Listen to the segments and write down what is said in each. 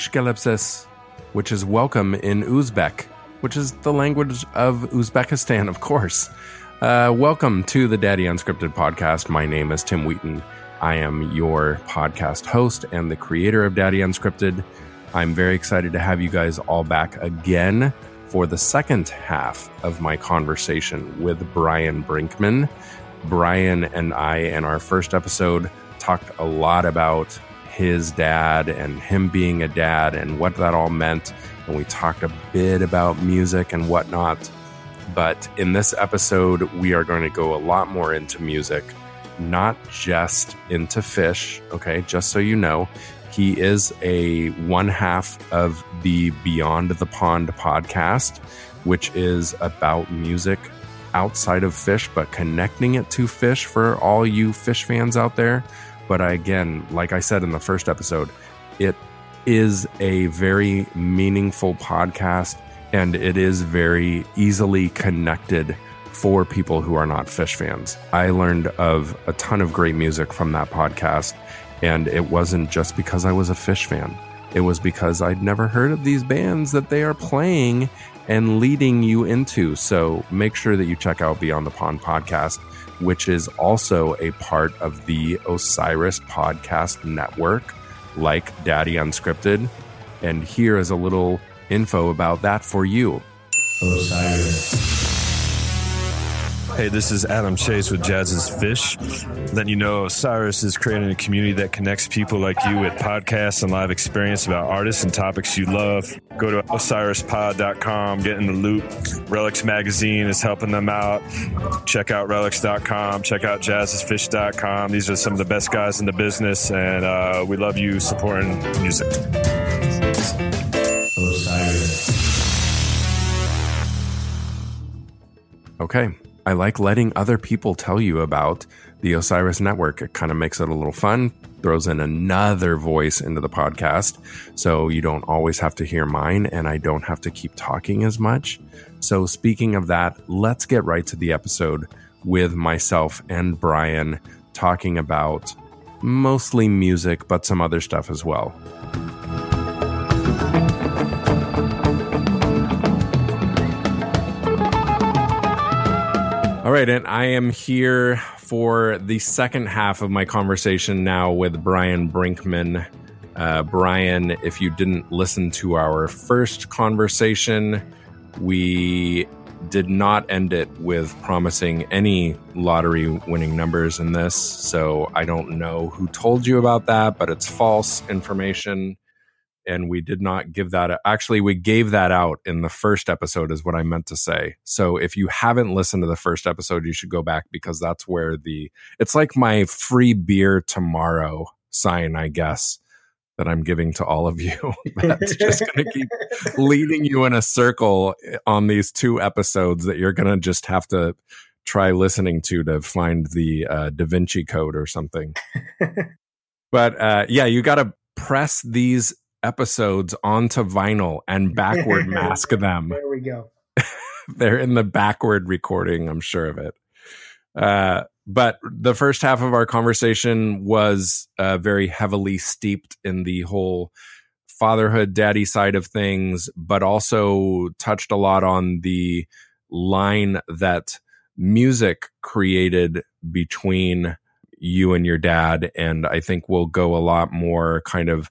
Hushkelepses, which is welcome in Uzbek, which is the language of Uzbekistan, of course. Uh, welcome to the Daddy Unscripted podcast. My name is Tim Wheaton. I am your podcast host and the creator of Daddy Unscripted. I'm very excited to have you guys all back again for the second half of my conversation with Brian Brinkman. Brian and I, in our first episode, talked a lot about his dad and him being a dad and what that all meant. And we talked a bit about music and whatnot. But in this episode, we are going to go a lot more into music, not just into Phish. Okay, just so you know, he is a one half of the Beyond the Pond podcast, which is about music outside of Phish, but connecting it to Phish for all you Phish fans out there. But again, like I said in the first episode, it is a very meaningful podcast and it is very easily connected for people who are not Phish fans. I learned of a ton of great music from that podcast, and it wasn't just because I was a Phish fan. It was because I'd never heard of these bands that they are playing and leading you into. So make sure that you check out Beyond the Pond podcast, which is also a part of the Osiris Podcast Network, like Daddy Unscripted. And here is a little info about that for you. Osiris. Hey, this is Adam Chase with Jazz Is Phish. Letting you know Osiris is creating a community that connects people like you with podcasts and live experience about artists and topics you love. Go to osirispod.com, get in the loop. Relix Magazine is helping them out. Check out relix.com, check out jazzisphish.com. These are some of the best guys in the business, and uh, we love you supporting music. Osiris. Okay. I like letting other people tell you about the Osiris Network. It kind of makes it a little fun, throws in another voice into the podcast. So you don't always have to hear mine, and I don't have to keep talking as much. So, speaking of that, let's get right to the episode with myself and Brian talking about mostly music, but some other stuff as well. All right, and I am here for the second half of my conversation now with Brian Brinkman. Uh, Brian, if you didn't listen to our first conversation, we did not end it with promising any lottery winning numbers in this. So I don't know who told you about that, but it's false information and we did not give that actually we gave that out in the first episode is what i meant to say. So if you haven't listened to the first episode you should go back because that's where the it's like my free beer tomorrow sign i guess that i'm giving to all of you. That's just going to keep leading you in a circle on these two episodes that you're going to just have to try listening to to find the uh, da vinci code or something. But uh, yeah you got to press these episodes onto vinyl and backward mask them. There we go. They're in the backward recording, I'm sure of it. Uh, but the first half of our conversation was uh, very heavily steeped in the whole fatherhood, daddy side of things, but also touched a lot on the line that music created between you and your dad. And I think we'll go a lot more kind of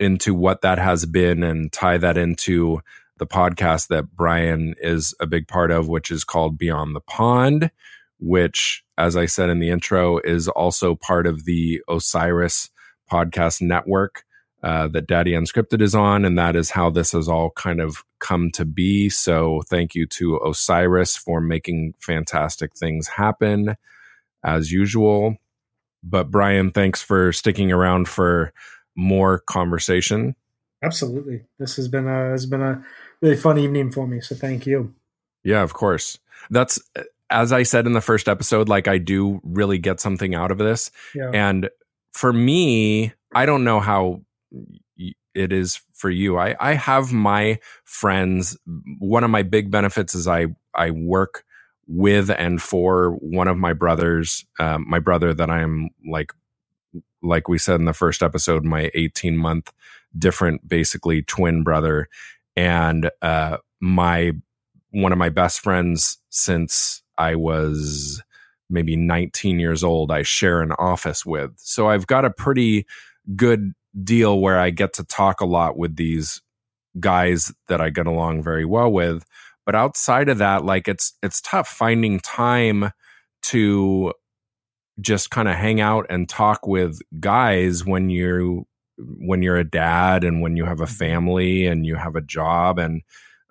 into what that has been and tie that into the podcast that Brian is a big part of, which is called Beyond the Pond, which, as I said in the intro, is also part of the Osiris podcast network uh, that Daddy Unscripted is on. And that is how this has all kind of come to be. So thank you to Osiris for making fantastic things happen as usual. But Brian, thanks for sticking around for more conversation. Absolutely. This has been a has been a really fun evening for me. So thank you. Yeah, of course. That's as I said in the first episode, like I do really get something out of this. Yeah. And for me, I don't know how it is for you. I, I have my friends. One of my big benefits is I, I work with and for one of my brothers, um, my brother that I am like like we said in the first episode, my 18 month different, basically twin brother, and uh, my one of my best friends since I was maybe 19 years old. I share an office with, so I've got a pretty good deal where I get to talk a lot with these guys that I get along very well with. But outside of that, like it's it's tough finding time to just kind of hang out and talk with guys when you when you're a dad and when you have a Mm-hmm. family and you have a job and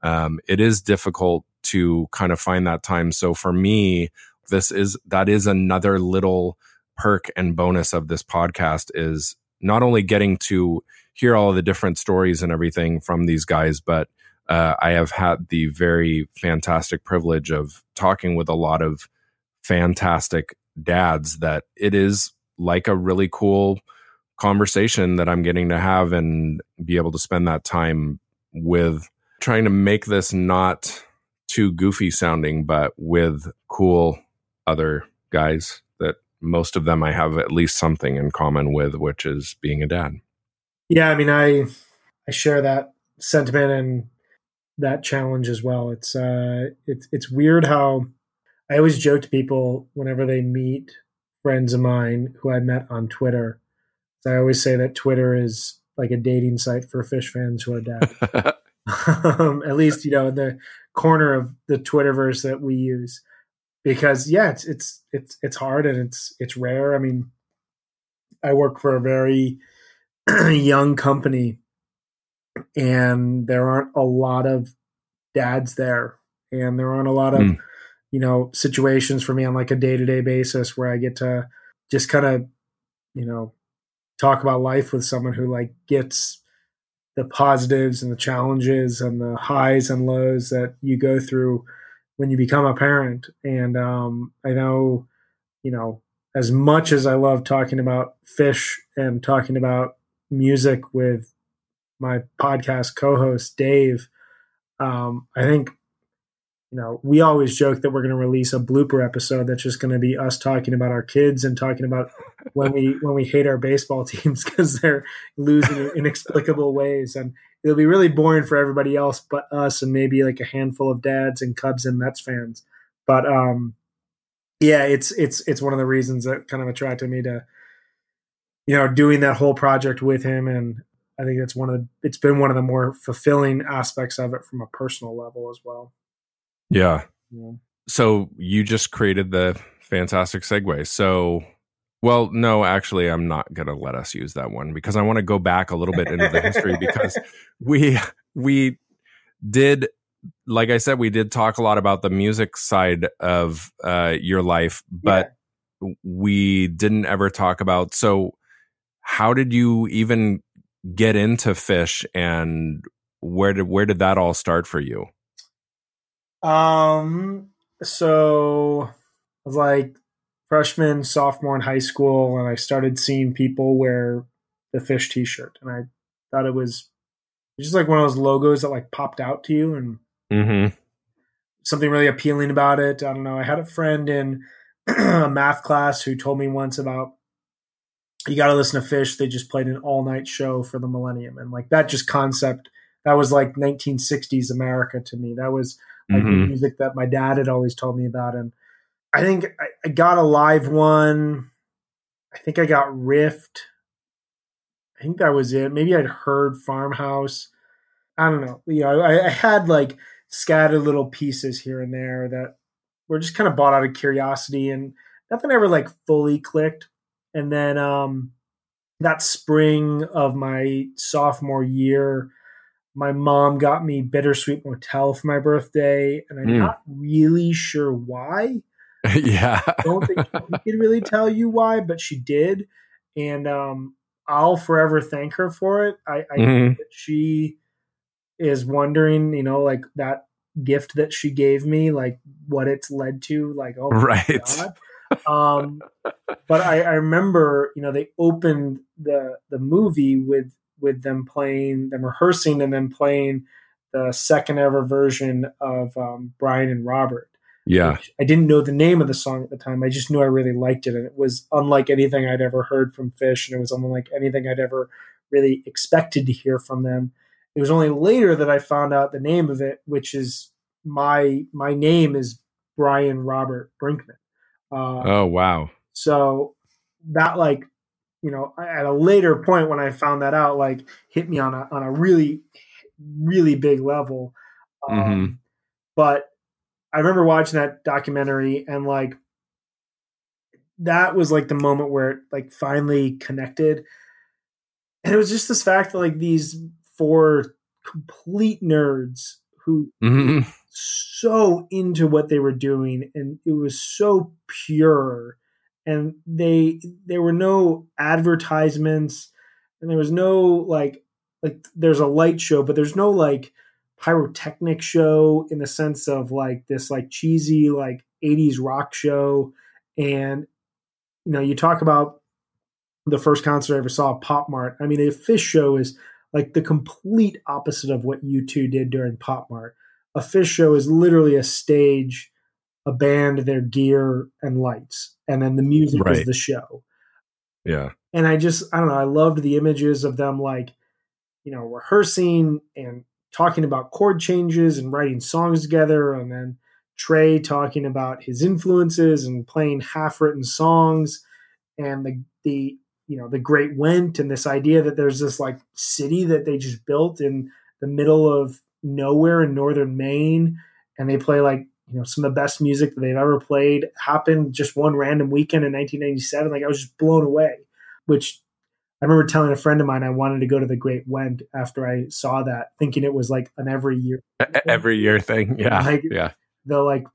um, it is difficult to kind of find that time so for me this is that is another little perk and bonus of this podcast is not only getting to hear all of the different stories and everything from these guys but uh, i have had the very fantastic privilege of talking with a lot of fantastic dads that it is like a really cool conversation that I'm getting to have and be able to spend that time with trying to make this not too goofy sounding, but with cool other guys that most of them I have at least something in common with, which is being a dad. Yeah, I mean, I I share that sentiment and that challenge as well. It's uh, it's it's weird how I always joke to people whenever they meet friends of mine who I met on Twitter. I always say that Twitter is like a dating site for Phish fans who are dads. um, at least you know in the corner of the Twitterverse that we use, because yeah, it's it's it's it's hard and it's it's rare. I mean, I work for a very young company, and there aren't a lot of dads there, and there aren't a lot of Mm. You know situations for me on like a day to day basis where I get to just kind of you know talk about life with someone who like gets the positives and the challenges and the highs and lows that you go through when you become a parent. And um, I know, you know, as much as I love talking about Phish and talking about music with my podcast co-host Dave, um, I think you know we always joke that we're going to release a blooper episode that's just going to be us talking about our kids and talking about when we when we hate our baseball teams because they're losing in inexplicable ways. And it'll be really boring for everybody else but us and maybe like a handful of dads and Cubs and Mets fans. But um yeah it's it's it's one of the reasons that kind of attracted me to you know doing that whole project with him. And I think it's one of the it's been one of the more fulfilling aspects of it from a personal level as well yeah. yeah. So you just created the fantastic segue. So, well, no, actually, I'm not going to let us use that one because I want to go back a little bit into the history because we we did like I said we did talk a lot about the music side of uh your life but we didn't ever talk about so how did you even get into Phish and where did where did that all start for you? Um, so I was like freshman, sophomore in high school, and I started seeing people wear the Phish T-shirt, and I thought it was just like one of those logos that like popped out to you, and Mhm. something really appealing about it. I don't know. I had a friend in a math class who told me once about you got to listen to Phish. They just played an all night show for the Millennium, and like that just concept that was like 1960s America to me. That was like the Mhm. music that my dad had always told me about. And I think I, I got a live one. I think I got Rift. I think that was it. Maybe I'd heard Farmhouse. I don't know. You know, I, I had like scattered little pieces here and there that were just kind of bought out of curiosity and nothing ever like fully clicked. And then um that spring of my sophomore year, my mom got me Bittersweet Motel for my birthday, and I'm Mm. not really sure why. yeah. I don't think she could really tell you why, but she did, and um, I'll forever thank her for it. I, I think that she is wondering, you know, like that gift that she gave me, like what it's led to. Like, oh, my Right. God. um, but I, I remember, you know, they opened the the movie with with them playing, them rehearsing, and then playing the second ever version of um, Brian and Robert. Yeah. I didn't know the name of the song at the time. I just knew I really liked it, and it was unlike anything I'd ever heard from Phish, and it was unlike anything I'd ever really expected to hear from them. It was only later that I found out the name of it, which is my my name is Brian Robert Brinkman. Uh, Oh wow. so that like you know at a later point when I found that out, like hit me on a on a really really big level. Um, Mhm. But I remember watching that documentary and like that was like the moment where it like finally connected. And it was just this fact that like these four complete nerds who Mhm. so into what they were doing and it was so pure and they there were no advertisements and there was no like like there's a light show but there's no like pyrotechnic show in the sense of like this like cheesy like 80s rock show. And you know you talk about the first concert I ever saw Pop Mart. I mean a Phish show is like the complete opposite of what U2 did during Pop Mart. A Phish show is literally a stage, a band, their gear, and lights, and then the music is the show. Yeah. And I just, I don't know, I loved the images of them like, you know, rehearsing and talking about chord changes and writing songs together, and then Trey talking about his influences and playing half-written songs, and the the you know the Great Went and this idea that there's this like city that they just built in the middle of nowhere in northern Maine, and they play like you know some of the best music that they've ever played. Happened just one random weekend in 1997. Like I was just blown away. Which I remember telling a friend of mine I wanted to go to the Great Went after I saw that, thinking it was like an every year. E- Every year thing. Yeah. Like- yeah. The like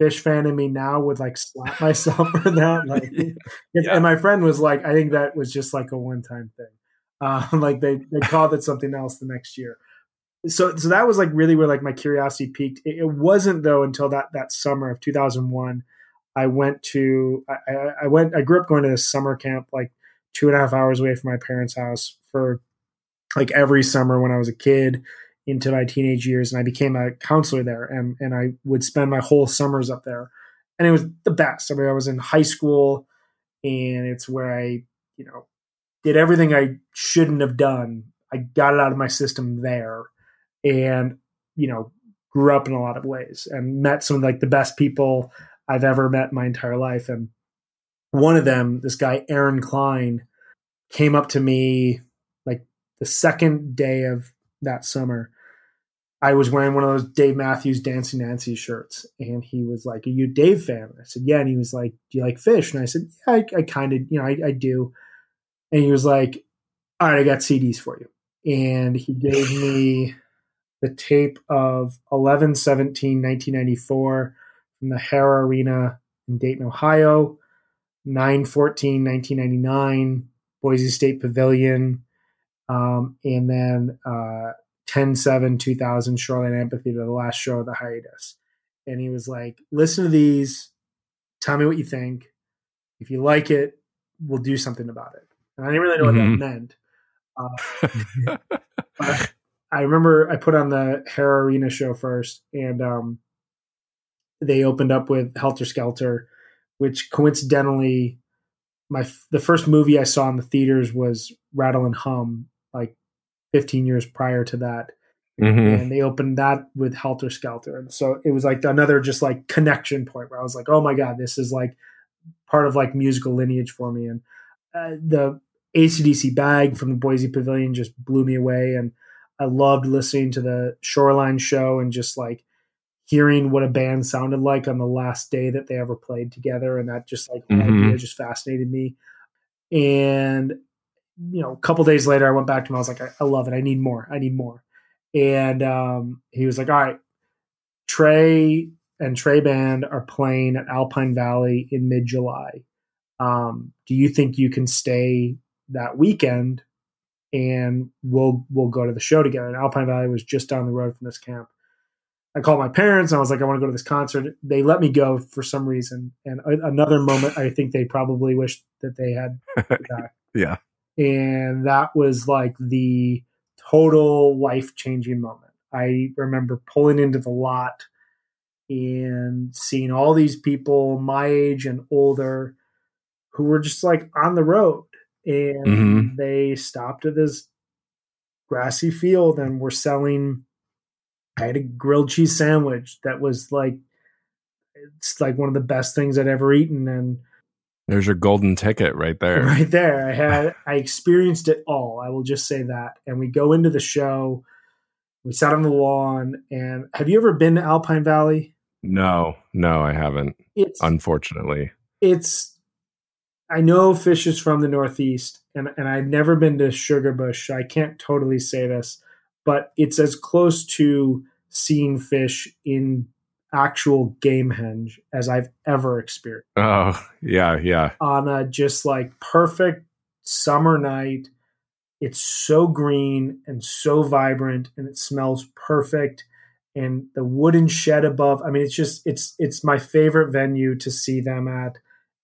Phish fan in me now would like slap myself for that. Like, Yeah. and my friend was like, I think that was just like a one time thing. Uh, like they they called it something else the next year. So so that was like really where like my curiosity peaked. It, it wasn't though until that that summer of 2001. I went to I, I, went I grew up going to this summer camp like two and a half hours away from my parents' house for like every summer when I was a kid into my teenage years, and I became a counselor there, and and I would spend my whole summers up there, and it was the best. I mean, I was in high school, and it's where I you know did everything I shouldn't have done. I got it out of my system there, and you know grew up in a lot of ways and met some of like the best people I've ever met in my entire life. And one of them, this guy Aaron Klein, came up to me like the second day of that summer. I was wearing one of those Dave Matthews Dancing Nancy shirts, and he was like, "Are you Dave fan?" I said, "Yeah." And he was like, "Do you like Phish?" And I said, "Yeah, I, I kind of, you know, I, I do." And he was like, "All right, I got CDs for you." And he gave me the tape of 11 17 1994 from the Hara Arena in Dayton, Ohio, 9 14 1999, Boise State Pavilion, um, and then uh, 10 7 2000, Shoreline Amphitheater, the last show of the hiatus. And he was like, listen to these, tell me what you think. If you like it, we'll do something about it. And I didn't really know what Mhm. that meant. Uh, but I remember I put on the Hara Arena show first, and um, they opened up with Helter Skelter, which coincidentally, my f- the first movie I saw in the theaters was Rattle and Hum, like 15 years prior to that, Mhm. and they opened that with Helter Skelter, and so it was like another just like connection point where I was like, oh my god, this is like part of like musical lineage for me, and uh, the ACDC bag from the Boise Pavilion just blew me away, and I loved listening to the Shoreline show and just like hearing what a band sounded like on the last day that they ever played together, and that just like Mhm. idea just fascinated me. And you know, a couple days later, I went back to him. I was like, I, I love it. I need more. I need more. And um, he was like, All right, Trey and Trey Band are playing at Alpine Valley in mid July. Um, do you think you can stay that weekend and we'll we'll go to the show together? And Alpine Valley was just down the road from this camp. I called my parents and I was like, I want to go to this concert. They let me go for some reason. And a- another moment, I think they probably wished that they had. Yeah. And that was like the total life changing moment. I remember pulling into the lot and seeing all these people my age and older who were just like on the road and Mhm. they stopped at this grassy field and were selling. I had a grilled cheese sandwich that was like, it's like one of the best things I'd ever eaten, and There's your golden ticket right there. right there, I had I experienced it all. I will just say that. And we go into the show. We sat on the lawn, and have you ever been to Alpine Valley? No, no, I haven't. It's Unfortunately. it's I know Phish is from the Northeast, and and I've never been to Sugarbush, so I can't totally say this, but it's as close to seeing Phish in actual Gamehendge as I've ever experienced. Oh, yeah, yeah. On a just like perfect summer night, it's so green and so vibrant, and it smells perfect. And the wooden shed above, I mean, it's just it's it's my favorite venue to see them at,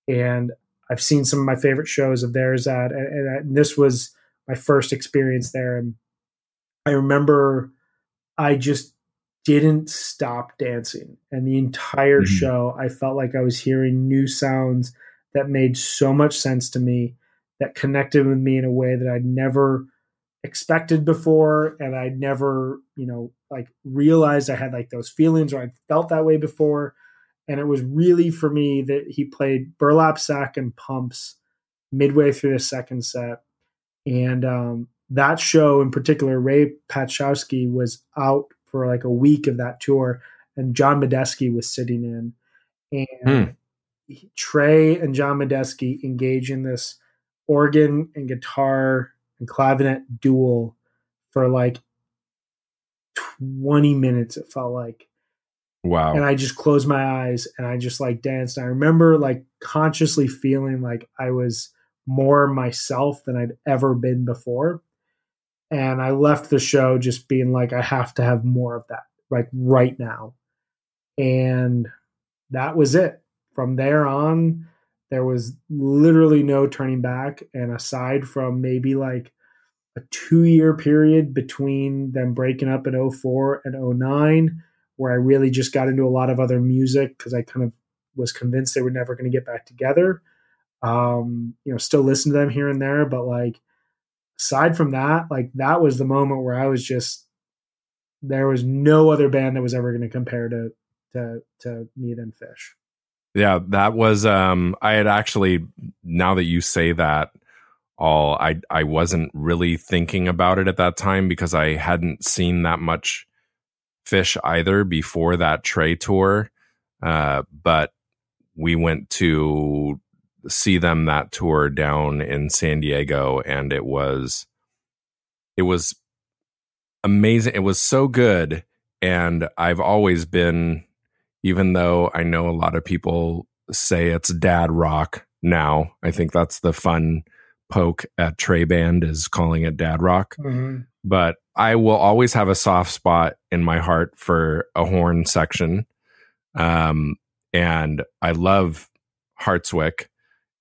and I've seen some of my favorite shows of theirs at, and, and, this was my first experience there. And I remember I just didn't stop dancing. And the entire Mhm. show, I felt like I was hearing new sounds that made so much sense to me, that connected with me in a way that I'd never expected before. And I'd never, you know, like realized I had like those feelings or I felt that way before and it was really for me that he played burlap sack and pumps midway through the second set. And um, that show in particular ray paczkowski was out for like a week of that tour and john medeski was sitting in. And trey and john medeski engage in this organ and guitar and clavinet duel for like 20 minutes it felt like Wow. and I just closed my eyes and I just like danced. I remember like consciously feeling like I was more myself than I'd ever been before. And I left the show just being like, I have to have more of that, like right now. And that was it. From there on, there was literally no turning back. And aside from maybe like a two year period between them breaking up in 04 and 09, where I really just got into a lot of other music because I kind of was convinced they were never going to get back together. Um, you know, still listen to them here and there, but like aside from that, like that was the moment where I was just there was no other band that was ever going to compare to to to me than Phish. Yeah, that was um I had actually now that you say that all I I wasn't really thinking about it at that time because I hadn't seen that much Phish either before that Trey tour. Uh but we went to see them that tour down in San Diego and it was it was amazing. It was so good and I've always been even though I know a lot of people say it's dad rock now. I think that's the fun poke at Trey Band is calling it dad rock. But I will always have a soft spot in my heart for a horn section. Um, and I love Hartswick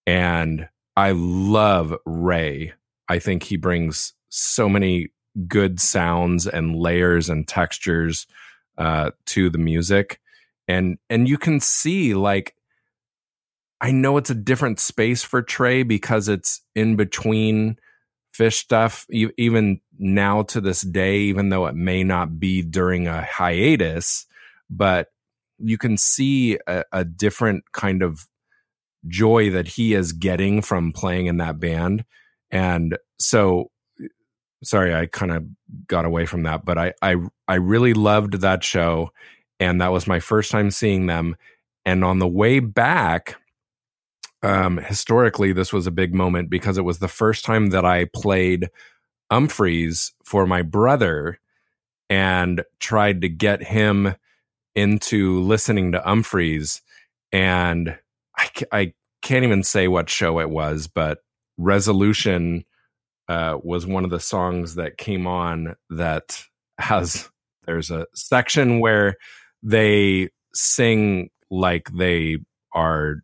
and I love Ray. I think he brings so many good sounds and layers and textures uh, to the music and and you can see like I know it's a different space for Trey because it's in between Phish stuff e- even now to this day even though it may not be during a hiatus but you can see a, a different kind of joy that he is getting from playing in that band. And so sorry i kind of got away from that but I, I i really loved that show and that was my first time seeing them. And on the way back um historically this was a big moment because it was the first time that i played umphreys for my brother and tried to get him into listening to umphreys and i, I can't even say what show it was but resolution uh, was one of the songs that came on that has there's a section where they sing like they are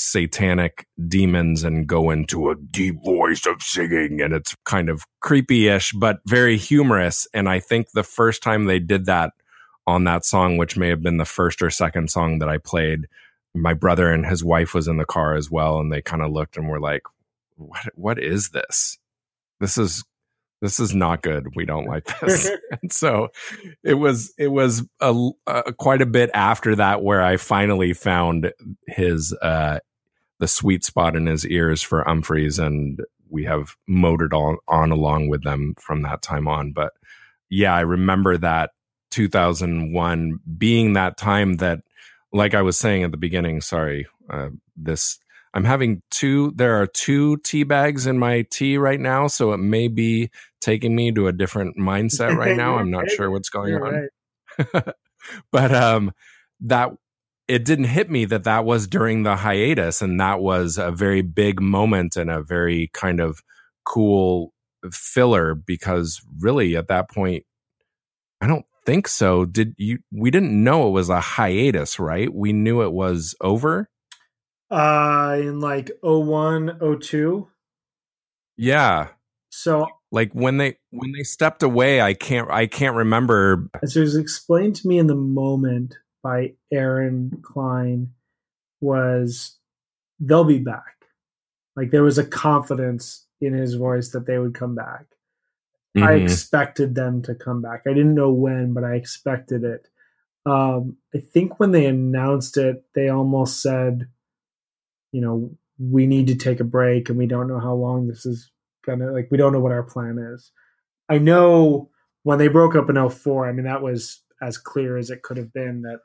satanic demons and go into a deep voice of singing and it's kind of creepy-ish but very humorous and i think the first time they did that on that song which may have been the first or second song that i played my brother and his wife was in the car as well and they kind of looked and were like what what is this? This is this is not good. We don't like this. and so it was it was a, a, quite a bit after that where I finally found his uh the sweet spot in his ears for Umphrey's and we have motored on, on along with them from that time on. But yeah, I remember that 2001 being that time that, like I was saying at the beginning, sorry, uh, this, I'm having two, there are two tea bags in my tea right now. So it may be taking me to a different mindset right now. I'm not sure what's going You're on. Right. but um, that it didn't hit me that that was during the hiatus and that was a very big moment and a very kind of cool filler because really at that point I don't think so. Did you we didn't know it was a hiatus, right? We knew it was over? Uh in like 01 02. Yeah. So like when they when they stepped away, I can't I can't remember. As it was explained to me in the moment, by Aaron Klein was they'll be back. Like there was a confidence in his voice that they would come back. Mm-hmm. I expected them to come back. I didn't know when, but I expected it. Um, I think when they announced it, they almost said, you know, we need to take a break and we don't know how long this is gonna like we don't know what our plan is. I know when they broke up in 04, I mean that was as clear as it could have been that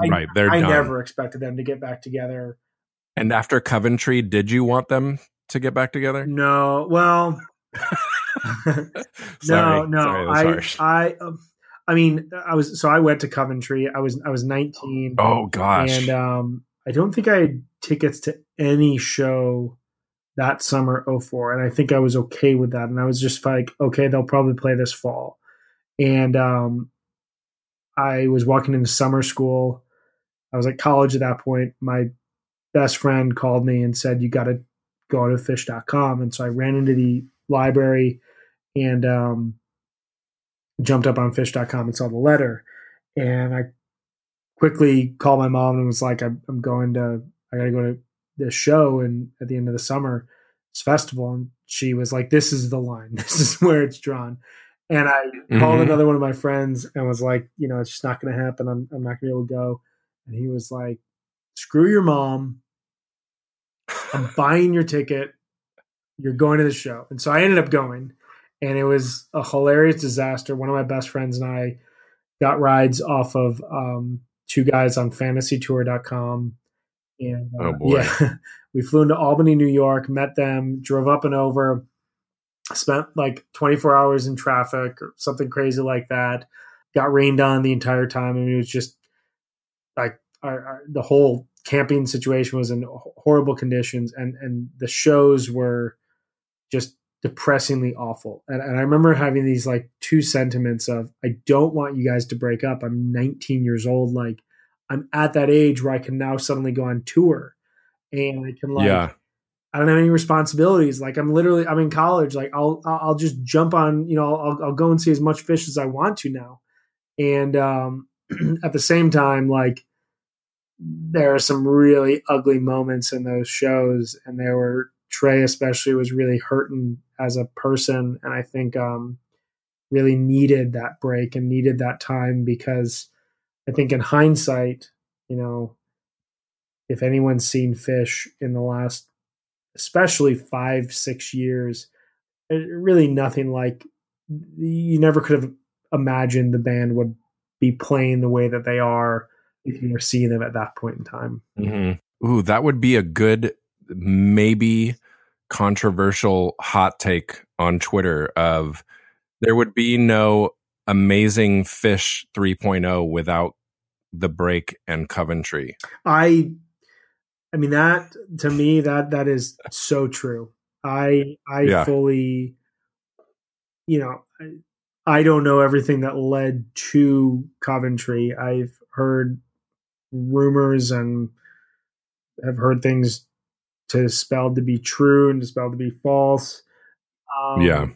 I, right, they're I done. never expected them to get back together. And after Coventry, did you want them to get back together? No. Well, no, no. Sorry, I, I, um, I mean, I was so I went to Coventry. I was I was 19. Oh gosh. And um, I don't think I had tickets to any show that summer 04 and I think I was okay with that and I was just like okay they'll probably play this fall. And um, I was walking into summer school I was at college at that point. My best friend called me and said, You got to go to Phish.com. And so I ran into the library and um, jumped up on Phish.com and saw the letter. And I quickly called my mom and was like, I'm, I'm going to, I got to go to this show and at the end of the summer, this festival. And she was like, This is the line. This is where it's drawn. And I mm-hmm. called another one of my friends and was like, You know, it's just not going to happen. I'm, I'm not going to be able to go and he was like, "Screw your mom. I'm buying your ticket. You're going to the show." And so I ended up going, and it was a hilarious disaster. One of my best friends and I got rides off of um, two guys on PhantasyTour.com, and uh, oh boy. yeah, we flew into Albany, New York, met them, drove up and over, spent like 24 hours in traffic or something crazy like that. Got rained on the entire time. I mean, it was just like our, our, the whole camping situation was in horrible conditions and and the shows were just depressingly awful and, and i remember having these like two sentiments of i don't want you guys to break up i'm 19 years old like i'm at that age where i can now suddenly go on tour and i can like yeah. I don't have any responsibilities. Like I'm literally, I'm in college. Like I'll, I'll just jump on, you know, I'll, I'll go and see as much Phish as I want to now. And, um, at the same time, like there are some really ugly moments in those shows, and there were Trey especially was really hurting as a person, and I think um, really needed that break and needed that time because I think in hindsight, you know, if anyone's seen Phish in the last, especially five six years, really nothing like you never could have imagined the band would be playing the way that they are if you were seeing them at that point in time. Mm-hmm. Ooh, that would be a good, maybe controversial hot take on Twitter of there would be no amazing Phish 3.0 without the break and Coventry. I I mean that to me that that is so true. I I yeah. fully you know I don't know everything that led to Coventry. I've heard rumors and have heard things to spelled to be true and spelled to be false. Um, yeah.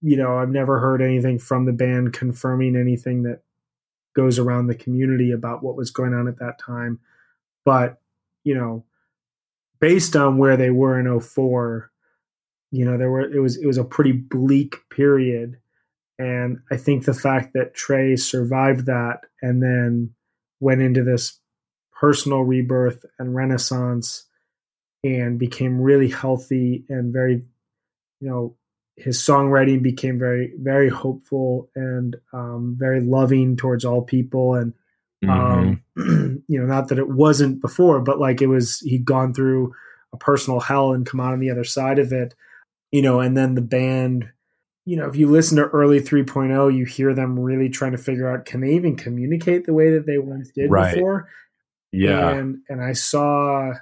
You know, I've never heard anything from the band confirming anything that goes around the community about what was going on at that time. But, you know, based on where they were in 04, you know there were it was it was a pretty bleak period and i think the fact that trey survived that and then went into this personal rebirth and renaissance and became really healthy and very you know his songwriting became very very hopeful and um, very loving towards all people. And um, you know not that it wasn't before but like it was he'd gone through a personal hell and come out on the other side of it you know and then the band you know if you listen to early 3.0 you hear them really trying to figure out can they even communicate the way that they once did Right. before Yeah. and and I saw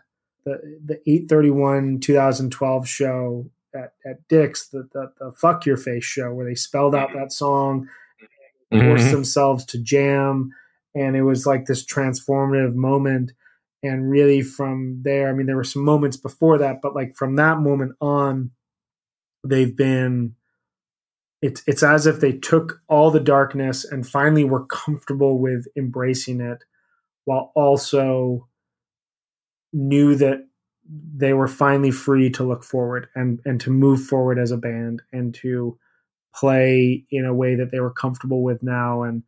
the the eight thirty one two thousand twelve show at at Dick's the, the the fuck your face show where they spelled out that song, forced Mhm. themselves to jam, and it was like this transformative moment. And really, from there, I mean, there were some moments before that, but like from that moment on, they've been. It's it's as if they took all the darkness and finally were comfortable with embracing it while also knew that they were finally free to look forward and and to move forward as a band and to play in a way that they were comfortable with now. And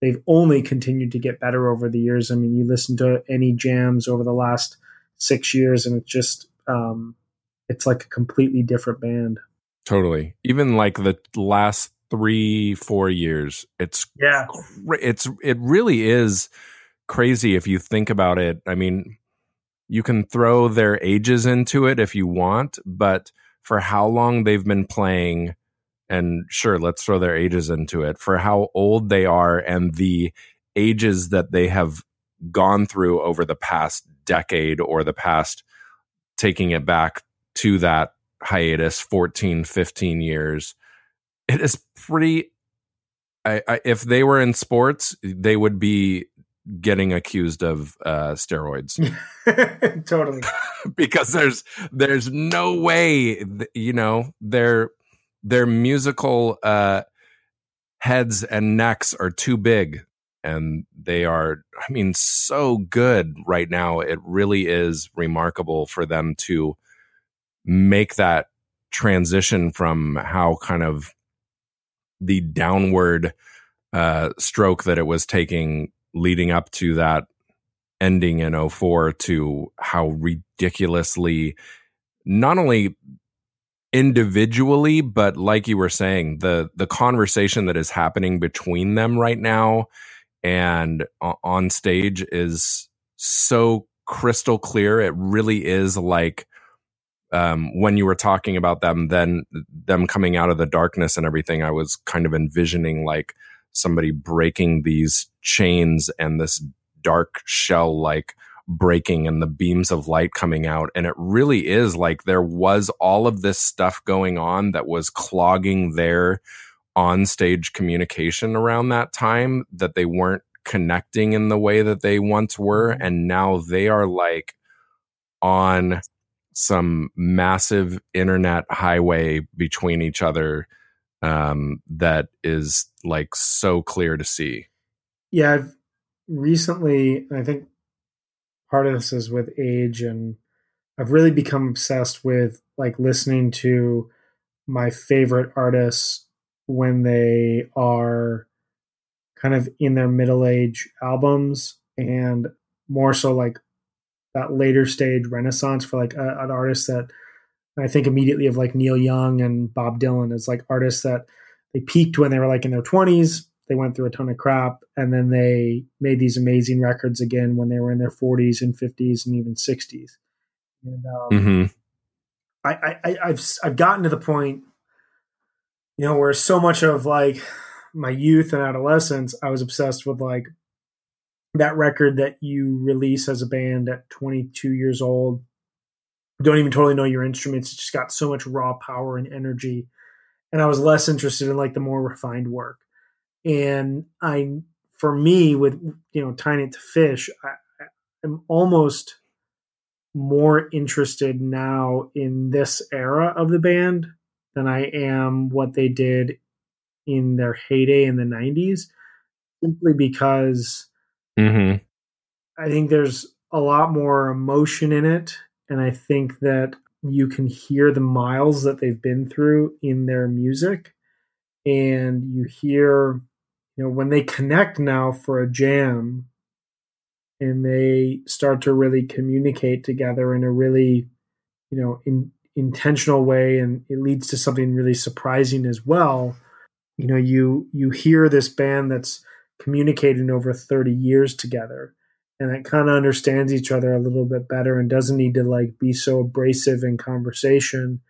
they've only continued to get better over the years. I mean you listen to any jams over the last six years and it's just um it's like a completely different band Totally. Even like the last three, four years, it's yeah it's it really is crazy if you think about it. I mean, you can throw their ages into it if you want, but for how long they've been playing, and sure, let's throw their ages into it for how old they are and the ages that they have gone through over the past decade or the past taking it back to that hiatus 14 15 years it is pretty I, I if they were in sports they would be getting accused of uh steroids. Totally. Because there's there's no way you know their their musical uh heads and necks are too big and they are i mean so good right now. It really is remarkable for them to make that transition from how kind of the downward uh stroke that it was taking leading up to that ending in 04 to how ridiculously not only individually but like you were saying the the conversation that is happening between them right now and on stage is so crystal clear. It really is like um, when you were talking about them then them coming out of the darkness and everything i was kind of envisioning like somebody breaking these chains and this dark shell like breaking and the beams of light coming out. And it really is like there was all of this stuff going on that was clogging their on stage communication around that time that they weren't connecting in the way that they once were. And now they are like on some massive internet highway between each other um, that is like so clear to see. Yeah, I've recently, I think part of this is with age, and I've really become obsessed with like listening to my favorite artists when they are kind of in their middle age albums and more so like that later stage renaissance for like a, an artist that I think immediately of like Neil Young and Bob Dylan as like artists that they peaked when they were like in their 20s. They went through a ton of crap and then they made these amazing records again when they were in their 40s and 50s and even 60s. And um, Mm-hmm. I, I, I- I've I've gotten to the point, you know, where so much of like my youth and adolescence, I was obsessed with like that record that you release as a band at 22 years old. Don't even totally know your instruments. It's just got so much raw power and energy. And I was less interested in like the more refined work. And I, for me, with you know, tying it to Phish, I, I'm almost more interested now in this era of the band than I am what they did in their heyday in the 90s, simply because Mm-hmm. I think there's a lot more emotion in it. And I think that you can hear the miles that they've been through in their music and you hear you know when they connect now for a jam and they start to really communicate together in a really you know in, intentional way and it leads to something really surprising as well you know you you hear this band that's communicating over 30 years together. And that kind of understands each other a little bit better and doesn't need to like be so abrasive in conversation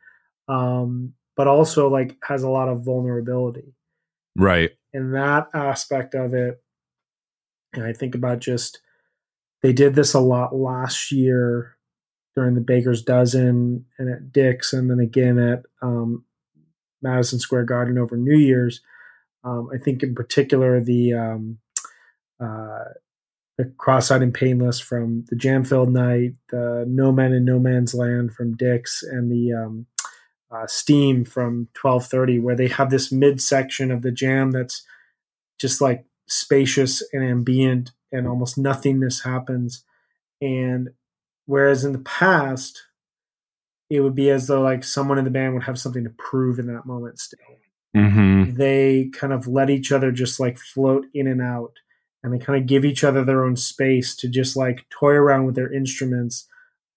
um but also like has a lot of vulnerability. Right. and that aspect of it and i think about just they did this a lot last year during the baker's dozen and at dick's and then again at um, madison square garden over new year's um, i think in particular the um, uh, the cross-eyed and painless from the jam filled night the no man in no man's land from Dick's, and the um, uh, steam from 1230 where they have this midsection of the jam that's just like spacious and ambient and almost nothingness happens. And whereas in the past it would be as though like someone in the band would have something to prove in that moment still Mm-hmm. they kind of let each other just like float in and out and they kind of give each other their own space to just like toy around with their instruments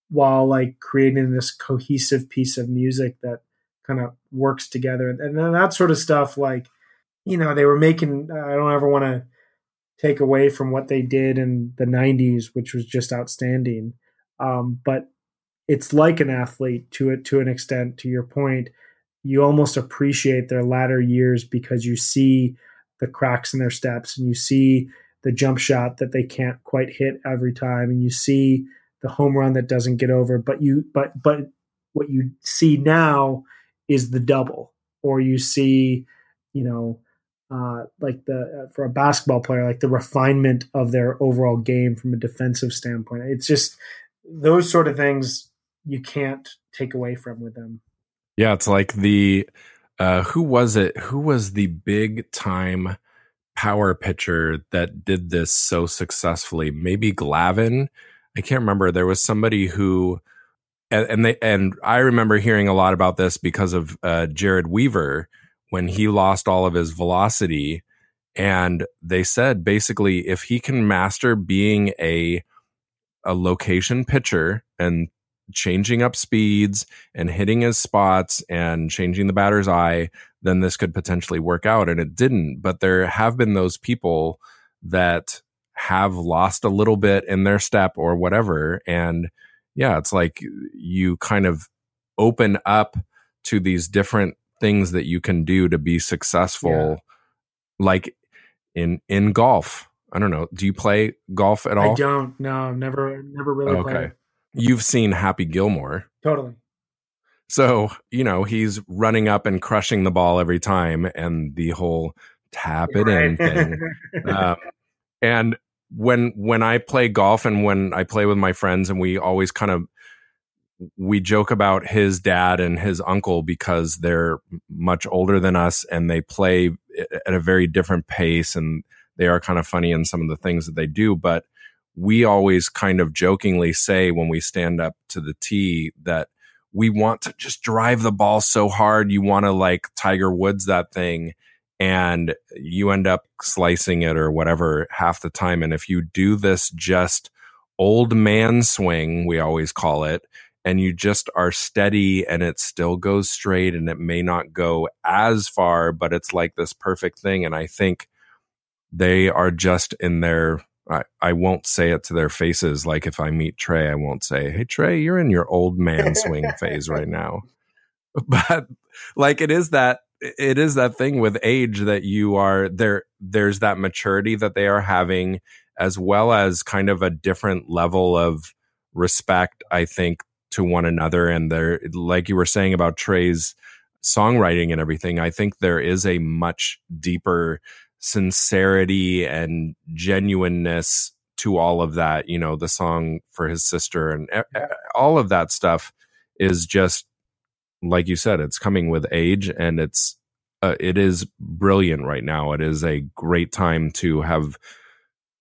while like creating this cohesive piece of music that kind of works together and, then that sort of stuff like you know they were making i don't ever want to take away from what they did in the 90s which was just outstanding um, but it's like an athlete to it to an extent to your point you almost appreciate their latter years because you see the cracks in their steps and you see the jump shot that they can't quite hit every time and you see the home run that doesn't get over. But you but but what you see now is the double. Or you see you know uh, like the uh, for a basketball player like the refinement of their overall game from a defensive standpoint. It's just those sort of things you can't take away from with them Yeah, it's like the uh who was it? Who was the big time power pitcher that did this so successfully? Maybe Glavine. I can't remember. There was somebody who and, and they and I remember hearing a lot about this because of uh Jered Weaver when he lost all of his velocity and they said basically if he can master being a a location pitcher and changing up speeds and hitting his spots and changing the batter's eye, then this could potentially work out. And it didn't. But there have been those people that have lost a little bit in their step or whatever. And yeah, it's like you kind of open up to these different things that you can do to be successful. Like in in golf. I don't know. Do you play golf at all? i don't no never never really Okay. played You've seen Happy Gilmore. totally So, you know, he's running up and crushing the ball every time and the whole tap it in thing. Um, and when when I play golf and when I play with my friends and we always kind of we joke about his dad and his uncle because they're much older than us and they play at a very different pace and they are kind of funny in some of the things that they do but we always kind of jokingly say when we stand up to the tee that we want to just drive the ball so hard you want to like Tiger Woods that thing and you end up slicing it or whatever half the time. And if you do this just old man swing we always call it and you just are steady and it still goes straight and it may not go as far but it's like this perfect thing. And i think they are just in their I, I won't say it to their faces. Like if i meet trey i won't say hey trey you're in your old man swing phase right now. But like it is that it is that thing with age that you are there there's that maturity that they are having as well as kind of a different level of respect i think to one another. And they're, like you were saying about trey's songwriting and everything i think there is a much deeper sincerity and genuineness to all of that you know the song for his sister and e- e- all of that stuff is just like you said it's coming with age and it's uh, it is brilliant right now. It is a great time to have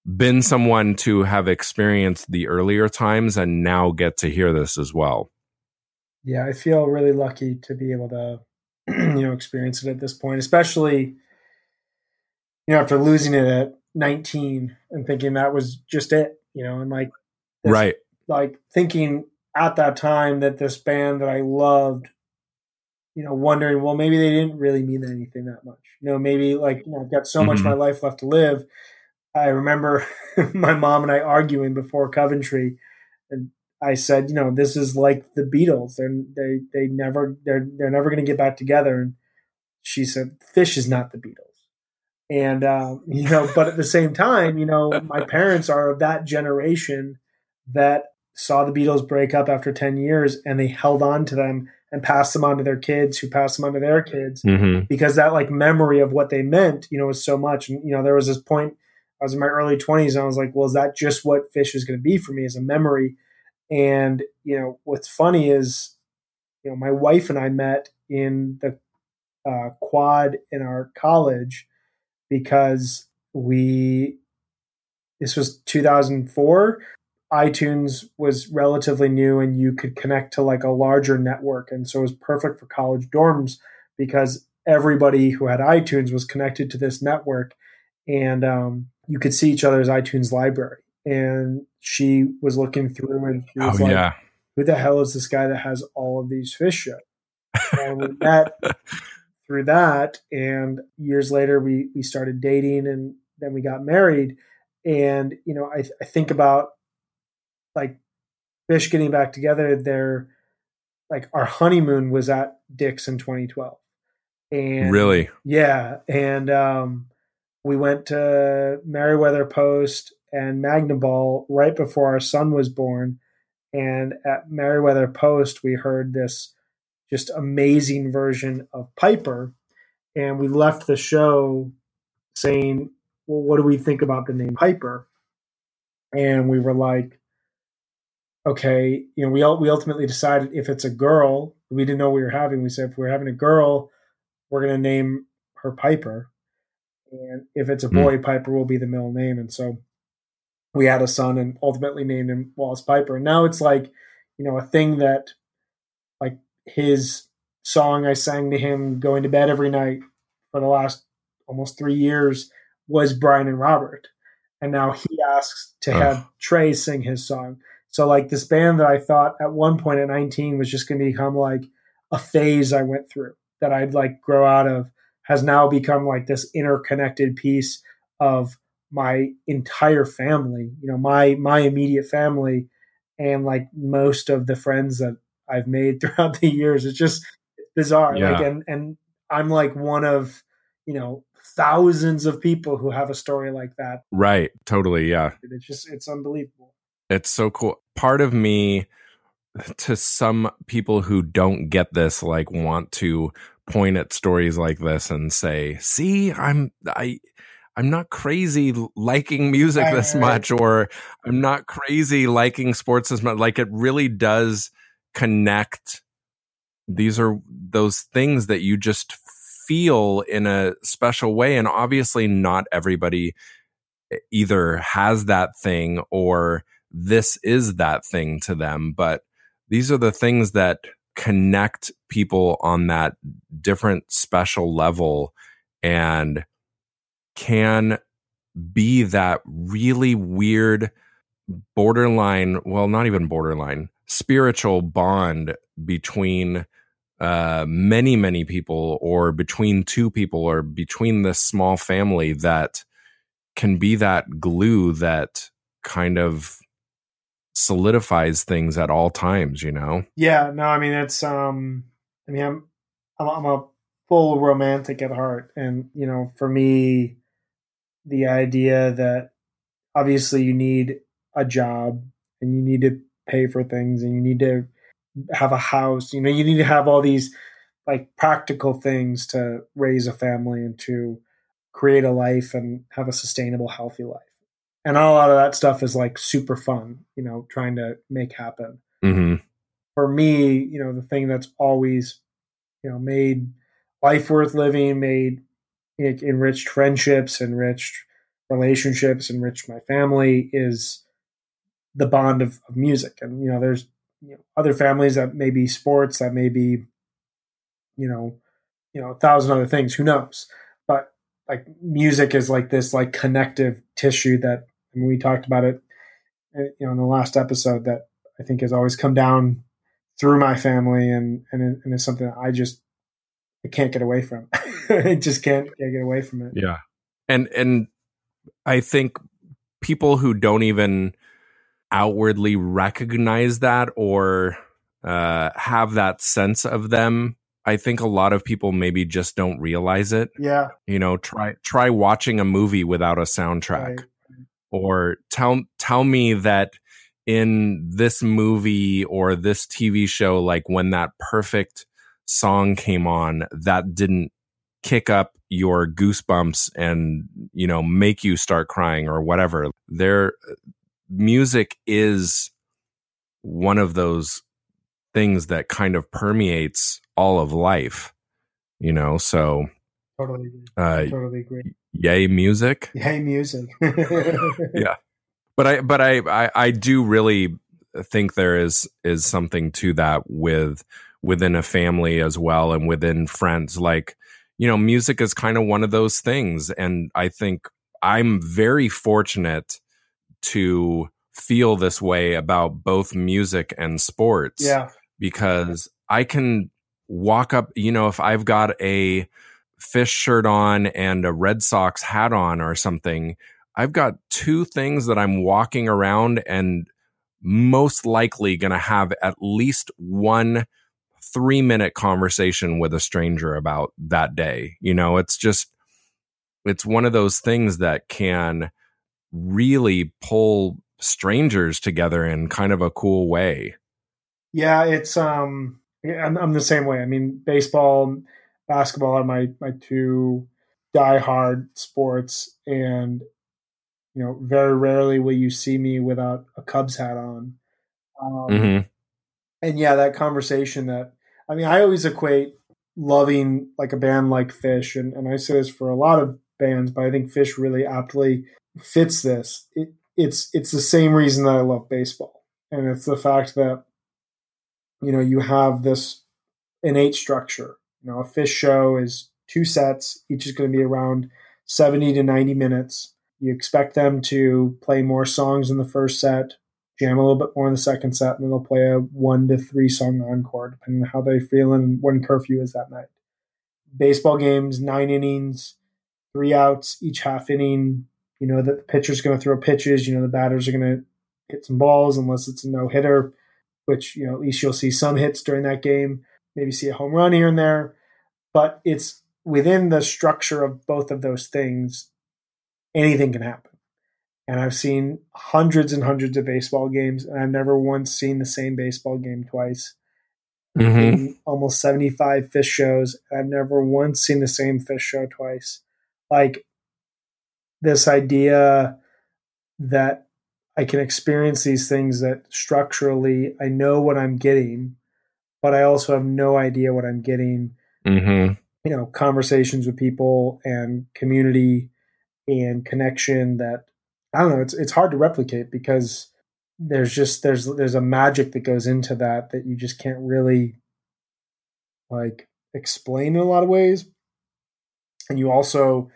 been someone to have experienced the earlier times and now get to hear this as well. Yeah, I feel really lucky to be able to, you know, experience it at this point, especially, you know, after losing it at 19 and thinking that was just it, you know, and like, this, right. Like thinking at that time that this band that I loved, you know, wondering, well, maybe they didn't really mean anything that much. You know, maybe like, you know, I've got so mm-hmm. much my life left to live. I remember my mom and I arguing before Coventry and I said, you know, this is like the Beatles. They're, they they never they're they're never going to get back together. And she said, Phish is not the Beatles. And uh, you know, but at the same time, you know, my parents are of that generation that saw the Beatles break up after ten years, and they held on to them and passed them on to their kids, who passed them on to their kids, mm-hmm. because that like memory of what they meant, you know, was so much. And you know, there was this point. I was in my early 20s and I was like, well, is that just what Phish is going to be for me as a memory? And you know what's funny is, you know, my wife and I met in the uh, quad in our college because we. This was 2004. iTunes was relatively new, and you could connect to like a larger network, and so it was perfect for college dorms because everybody who had iTunes was connected to this network, and um, you could see each other's iTunes library and she was looking through and she was oh, like, yeah. "Who the hell is this guy that has all of these Phish shows?" and we met through that, and years later we we started dating, and then we got married. And you know, I, I think about like Phish getting back together. Their like our honeymoon was at Dick's in 2012. And really, yeah, and um, we went to Merriweather Post and Magnaball right before our son was born. And at Merriweather Post, we heard this just amazing version of Piper. And we left the show saying, Well, what do we think about the name Piper? And we were like, okay, you know, we we ultimately decided if it's a girl, we didn't know we were having. We said if we're having a girl, we're going to name her Piper, and if it's a hmm. boy, mm. Piper will be the middle name. And so we had a son and ultimately named him Wallace Piper. And now it's like, you know, a thing that his song I sang to him going to bed every night for the last almost three years was Brian and Robert. And now he asks to oh. have Trey sing his song. So like this band that I thought at one point at 19 was just going to become like a phase I went through that I'd like grow out of has now become like this interconnected piece of my entire family, you know, my my immediate family and like most of the friends that I've made throughout the years. It's just bizarre. Yeah. Like and and I'm like one of, you know, thousands of people who have a story like that. Right. Totally. Yeah. It's just it's unbelievable. It's so cool. Part of me to some people who don't get this like want to point at stories like this and say, "See, I'm I I'm not crazy liking music this much, or I'm not crazy liking sports as much. Like it really does connect. These are those things that you just feel in a special way. And obviously, not everybody eh, either has that thing or this is that thing to them. But these are the things that connect people on that different special level. And can be that really weird borderline, well, not even borderline, spiritual bond between uh, many, many people, or between two people, or between this small family that can be that glue that kind of solidifies things at all times, you know? Yeah, no, I mean, it's, um, I mean, I'm, I'm, I'm a full romantic at heart. And, you know, for me, the idea that obviously you need a job and you need to pay for things and you need to have a house you know you need to have all these like practical things to raise a family and to create a life and have a sustainable healthy life and a lot of that stuff is like super fun you know trying to make happen mm-hmm. for me you know the thing that's always you know made life worth living made enriched friendships, enriched relationships, enriched my family is the bond of, of music. And, you know, there's you know, other families that may be sports, that may be, you know, you know, a thousand other things. Who knows? But like music is like this like connective tissue that and we talked about it, uh, you know, in the last episode that I think has always come down through my family and and, and it's something that I just I can't get away from. I just can't, can't get away from it. Yeah, and and I think people who don't even outwardly recognize that or uh, have that sense of them I think a lot of people maybe just don't realize it. Yeah. You know, try try watching a movie without a soundtrack. Right. Or tell tell me that in this movie or this TV show like when that perfect song came on that didn't kick up your goosebumps and you know make you start crying or whatever. Their music is one of those things that kind of permeates all of life, you know. So Totally agree. uh, Totally agree. yay music. Yay music. Yeah. But I but I, I I do really think there is is something to that with within a family as well and within friends. Like you know, music is kind of one of those things, and I think I'm very fortunate to feel this way about both music and sports yeah. because I can walk up, you know, if I've got a Phish shirt on and a Red Sox hat on or something, I've got two things that I'm walking around and most likely going to have at least one three minute conversation with a stranger about that day. You know, it's just, it's one of those things that can really pull strangers together in kind of a cool way. Yeah, it's um I'm, I'm the same way. I mean, baseball, basketball are my my two diehard sports, and you know, very rarely will you see me without a Cubs hat on. Um, Mm-hmm. And yeah, that conversation that I mean, I always equate loving like a band like Phish, and, and I say this for a lot of bands, but I think Phish really aptly fits this. It, it's it's the same reason that I love baseball, and it's the fact that you know you have this innate structure. You know, a Phish show is two sets, each is going to be around seventy to ninety minutes. You expect them to play more songs in the first set, jam a little bit more in the second set, and then they'll play a one to three song encore, depending on how they feel and when curfew is that night. Baseball games, nine innings, three outs each half inning. You know that the pitcher's going to throw pitches. You know the batters are going to hit some balls unless it's a no hitter, which you know at least you'll see some hits during that game. Maybe see a home run here and there, but it's within the structure of both of those things. Anything can happen. And I've seen hundreds and hundreds of baseball games, and I've never once seen the same baseball game twice. Mm-hmm. In almost 75 Phish shows, I've never once seen the same Phish show twice. Like this idea that I can experience these things that structurally I know what I'm getting, but I also have no idea what I'm getting. Mm-hmm. You know, conversations with people and community and connection that I don't know. It's it's hard to replicate because there's just there's there's a magic that goes into that that you just can't really like explain in a lot of ways, and you also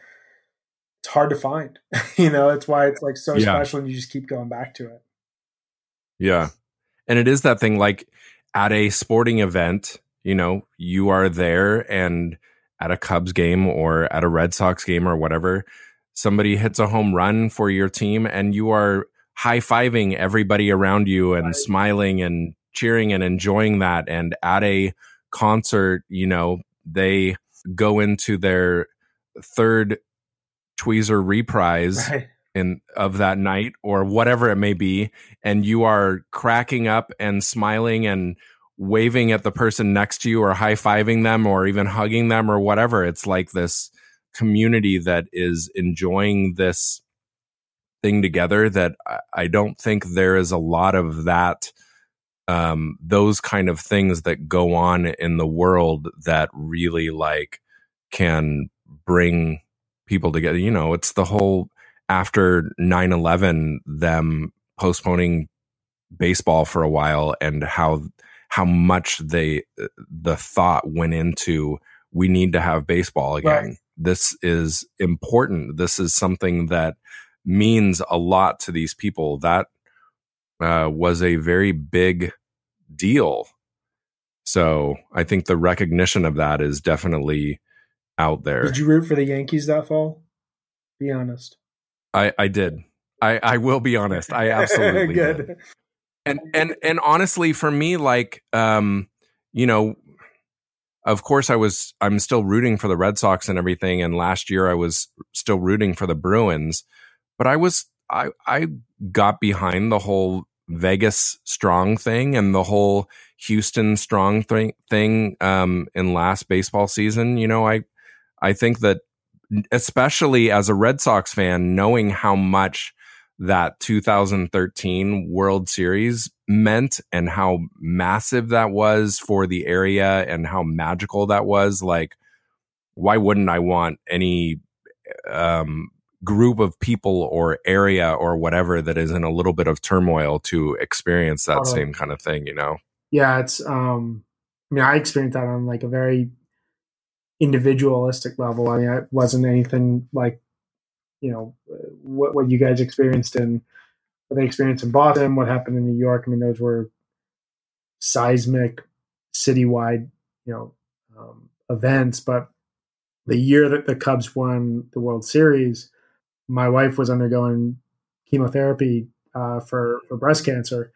it's hard to find. you know, that's why it's like so Yeah. special, and you just keep going back to it. Yeah. And it is that thing like at a sporting event, you know, you are there and at a Cubs game or at a Red Sox game or whatever, somebody hits a home run for your team and you are high fiving everybody around you and Right. smiling and cheering and enjoying that. And at a concert, you know, they go into their third tweezer reprise Right. in of that night or whatever it may be and you are cracking up and smiling and waving at the person next to you or high-fiving them or even hugging them or whatever it's like this community that is enjoying this thing together that I- I don't think there is a lot of that um those kind of things that go on in the world that really like can bring people together you know it's the whole after 9-11 them postponing baseball for a while and how how much they the thought went into we need to have baseball again. Right. This is important. This is something that means a lot to these people. That uh, was a very big deal. So I think the recognition of that is definitely out there. Did you root for the Yankees that fall? Be honest. I, I did. I, I will be honest. I absolutely Good. did. And and and honestly, for me, like um, you know, of course I was I'm still rooting for the Red Sox and everything. And last year I was still rooting for the Bruins, but I was I I got behind the whole Vegas strong thing and the whole Houston strong thing thing um in last baseball season. You know, I I think that especially as a Red Sox fan, knowing how much that 2013 World Series meant and how massive that was for the area and how magical that was, like, why wouldn't I want any um, group of people or area or whatever that is in a little bit of turmoil to experience that Totally. same kind of thing, you know? yeah it's um i mean i experienced that on like a very individualistic level. I mean it wasn't anything like you know what what you guys experienced in what they experienced in boston what happened in new york. I mean those were seismic citywide you know um, events. But the year that the cubs won the world series my wife was undergoing chemotherapy uh, for for breast cancer.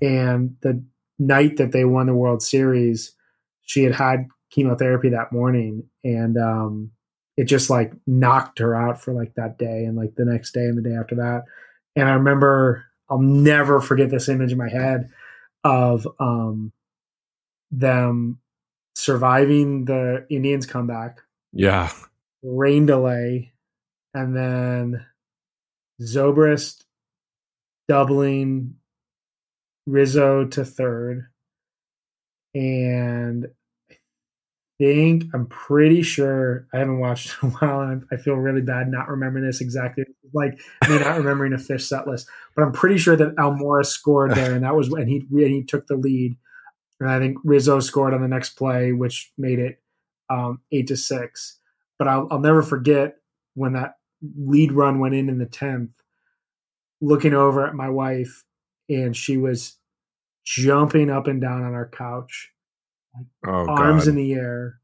And the night that they won the World Series, she had had chemotherapy that morning, and um, it just like knocked her out for like that day and like the next day and the day after that. And I remember, I'll never forget this image in my head of um, them surviving the Indians' comeback, Yeah. rain delay, and then Zobrist doubling Rizzo to third. And think, I'm pretty sure, I haven't watched in a while, and I feel really bad not remembering this exactly. Like me not remembering a Phish set list, but I'm pretty sure that Almora scored there, and that was when he and he took the lead. And I think Rizzo scored on the next play, which made it um, eight to six. But I'll, I'll never forget when that lead run went in in the tenth. Looking over at my wife, and she was jumping up and down on our couch, Oh, arms God. in the air,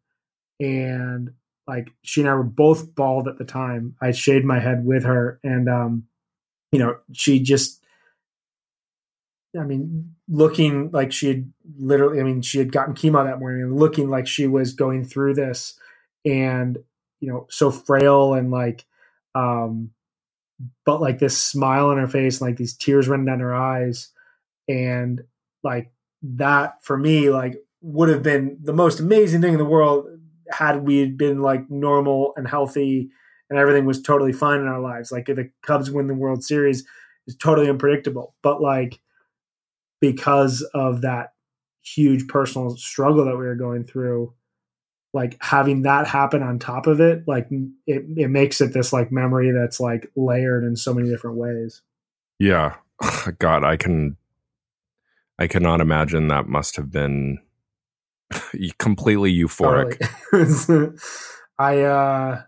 and like she and I were both bald at the time. I shaved my head with her, and um, you know, she just, I mean, looking like she had literally, I mean, she had gotten chemo that morning, and looking like she was going through this, and you know, so frail and like, um, but like this smile on her face, like these tears running down her eyes, and like that for me, like would have been the most amazing thing in the world had we been like normal and healthy and everything was totally fine in our lives. Like if the Cubs win the World Series is totally unpredictable, but like because of that huge personal struggle that we were going through, like having that happen on top of it, like it, it makes it this like memory that's like layered in so many different ways. Yeah. God, I can I cannot imagine that must have been completely euphoric. Totally. I uh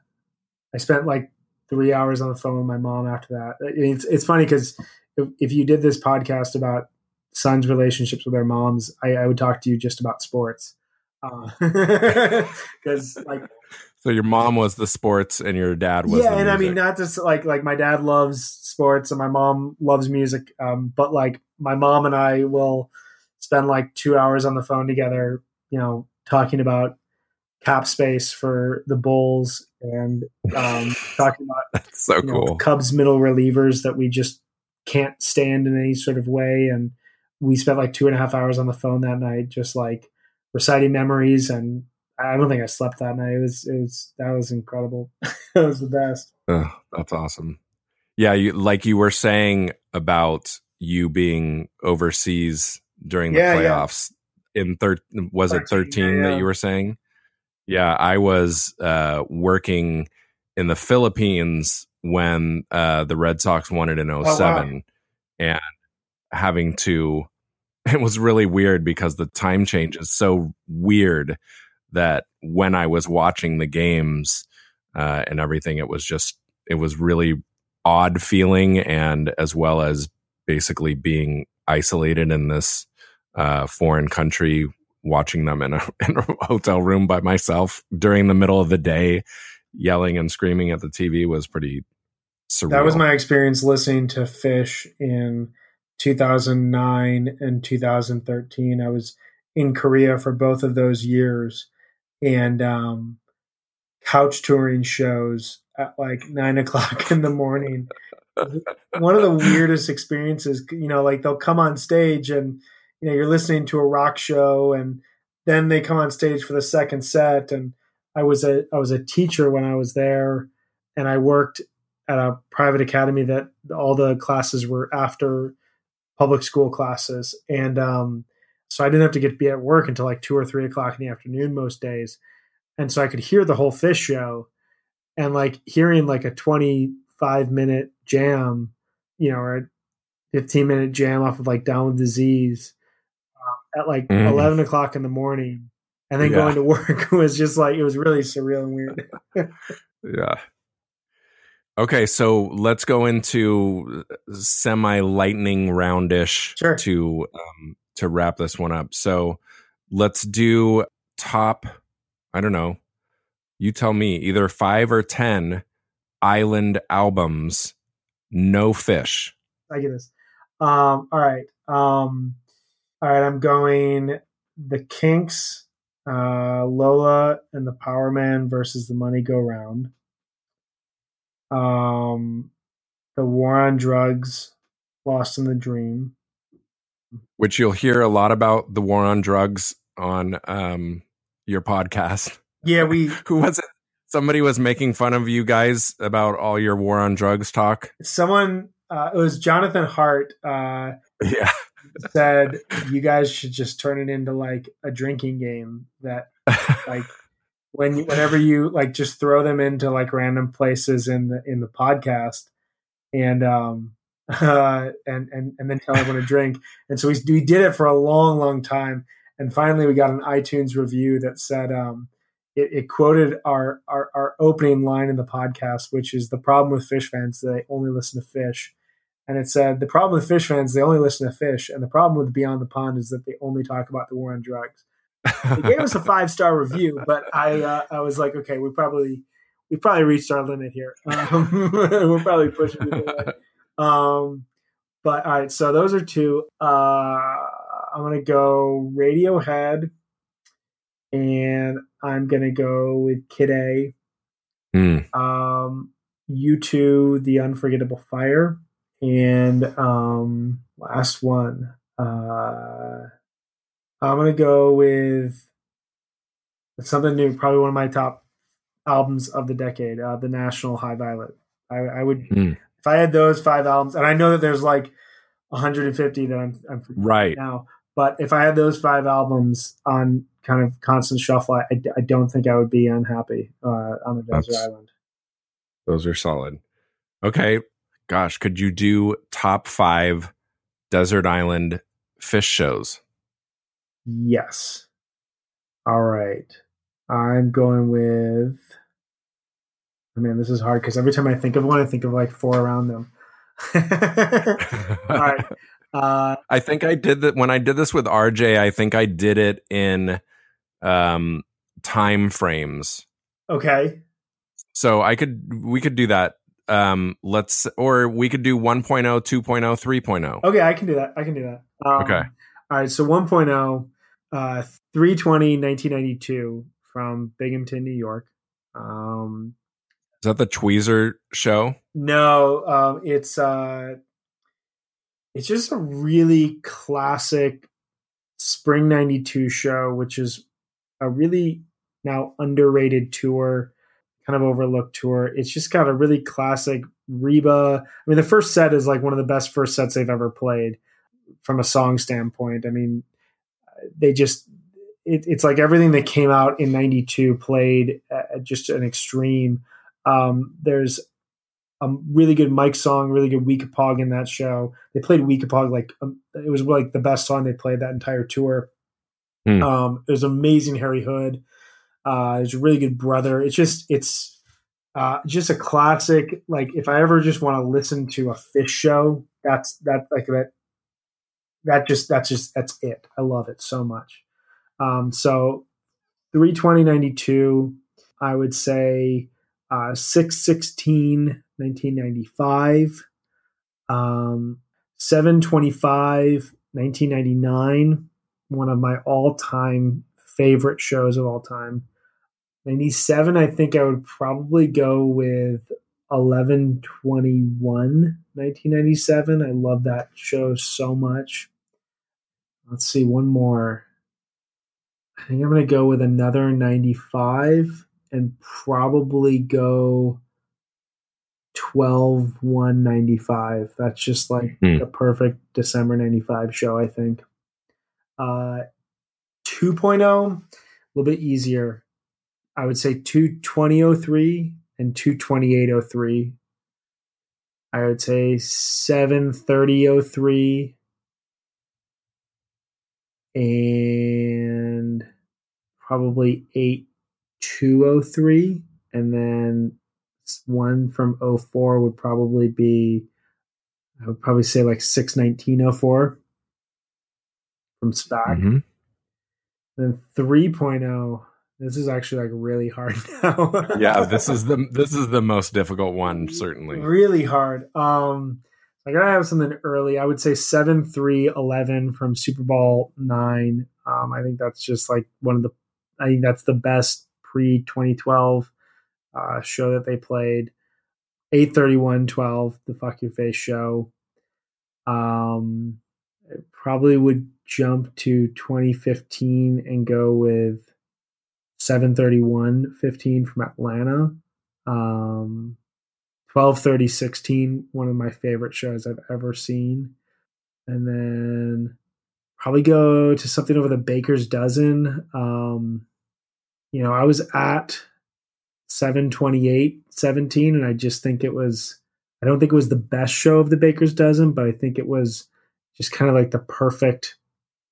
I spent like three hours on the phone with my mom after that. It's it's funny because if, if you did this podcast about sons' relationships with their moms, I, I would talk to you just about sports. Because like So your mom was the sports and your dad was yeah, and I mean not just like like my dad loves sports and my mom loves music, um, but like my mom and I will spend like two hours on the phone together, you know, talking about cap space for the Bulls and um, talking about so you know, cool. Cubs middle relievers that we just can't stand in any sort of way. And we spent like two and a half hours on the phone that night, just like reciting memories. And I don't think I slept that night. It was, it was, that was incredible. that was the best. Ugh, that's awesome. Yeah, you like you were saying about you being overseas during the Yeah, yeah. In thir- was it 13, 13 yeah, that you were saying? Yeah, I was uh, working in the Philippines when uh, the Red Sox won it in 07 and having to it was really weird because the time change is so weird that when I was watching the games uh, and everything, it was just it was really odd feeling, and as well as basically being isolated in this uh, foreign country, watching them in a, in a hotel room by myself during the middle of the day, yelling and screaming at the TV was pretty surreal. That was my experience listening to Phish in 2009 and 2013. I was in Korea for both of those years and um, couch touring shows at like nine o'clock in the morning. One of the weirdest experiences, you know, like they'll come on stage and, you know, you're listening to a rock show and then they come on stage for the second set. And I was a, I was a teacher when I was there and I worked at a private academy that all the classes were after public school classes. And, um, so I didn't have to get be at work until like two or three o'clock in the afternoon most days. And so I could hear the whole Phish show and like hearing like a 25 minute jam, you know, or a 15 minute jam off of like Down with Disease at like mm. 11 o'clock in the morning and then yeah. going to work was just like, it was really surreal and weird. yeah. Okay, so let's go into semi lightning roundish sure. to um, to wrap this one up. So let's do top. I don't know. You tell me either five or ten island albums. No Phish. I get this. Um, all right. Um, all right. I'm going the Kinks, uh, Lola, and the Powerman versus the Moneygoround um, the war on drugs, Lost in the Dream, which you'll hear a lot about the war on drugs on um, your podcast. Yeah, we who was it? Somebody was making fun of you guys about all your war on drugs talk. Someone, uh, it was Jonathan Hart. Uh, yeah, said you guys should just turn it into like a drinking game that like when whenever you like just throw them into like random places in the in the podcast and um uh and and and then tell everyone to drink. And so we, we did it for a long long time. And finally we got an itunes review that said um it, it quoted our, our our opening line in the podcast which is the problem with Phish fans they only listen to Phish and it said the problem with Phish fans they only listen to Phish, and the problem with beyond the pond is that they only talk about the war on drugs they gave us a five star review, but I uh, I was like, okay, we probably we probably reached our limit here. Um, we're probably pushing it. Um, but all right, so those are two. Uh, I'm gonna go Radiohead, and I'm gonna go with Kid A. Mm. Um, U2, The Unforgettable Fire, and um, last one. Uh, I'm gonna go with something new. Probably one of my top albums of the decade, uh, "The National High Violet." I, I would mm. if I had those five albums, and I know that there's like 150 that I'm, I'm right now. But if I had those five albums on kind of constant shuffle, I, I don't think I would be unhappy uh, on a desert That's, island. Those are solid. Okay, gosh, could you do top five desert island Phish shows? Yes. All right. I'm going with. I mean, this is hard because every time I think of one, I think of like four around them. All right. Uh, I think I did that when I did this with RJ. I think I did it in um, time frames. Okay. So I could we could do that. Um, let's or we could do 1.0, 2.0, 3.0. Okay, I can do that. I can do that. Um, okay. All right. So 1.0 uh, 320 1992 from Binghamton, New York. Um, Is that the Tweezer show? No, um, it's uh, it's just a really classic spring 92 show, which is a really now underrated tour, kind of overlooked tour. It's just got a really classic Reba. I mean, the first set is like one of the best first sets they've ever played from a song standpoint. I mean, they just it, it's like everything that came out in 92 played at just an extreme um, there's a really good Mike song, really good Weekapaug in that show. They played Weekapaug like um, it was like the best song they played that entire tour. Hmm. Um, it was amazing Harry Hood. Uh, a really good brother. It's just it's uh, just a classic. Like if I ever just want to listen to a Phish show, that's that like that. That just that's just that's it. I love it so much. Um, so three twenty ninety two. I would say uh, 616 1995 um, 725 1999 one of my all-time favorite shows of all time 97 i think i would probably go with 1121 1997 i love that show so much. Let's see one more. I think i'm going to go with another 95 and probably go 12 1 95 that's just like Hmm. the perfect december 95 show i think. Uh 2.0 a little bit easier i would say 22003 and 22803 i would say 73003 and probably 8203 and then one from 04 would probably be i would probably say like 61904 from SPAC. Mhm. Then 3.0 this is actually like really hard now. Yeah, this is the this is the most difficult one, certainly. really hard. Um i gotta have something early. I would say 7 3 11 from Super Ball 9 um i think that's just like one of the i think that's the best pre 2012 uh show that they played. 831 12 the fuck your face show. Um I probably would jump to 2015 and go with 731 15 from atlanta. Um 1230 16 one of my favorite shows i've ever seen. And then probably go to something over the baker's dozen. Um you know i was at 728 17 and i just think it was i don't think it was the best show of the baker's dozen but i think it was just kind of like the perfect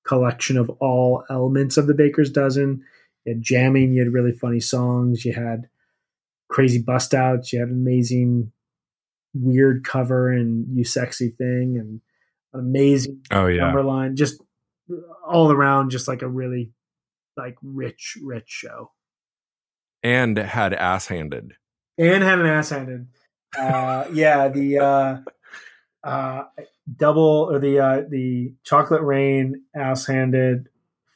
collection of all elements of the baker's dozen you had jamming you had really funny songs you had crazy bust outs you had an amazing weird cover and you sexy thing and an amazing Oh yeah. number line just all around just like a really like rich rich show And had ass handed. and had an ass handed uh yeah the uh uh double or the uh the chocolate rain ass handed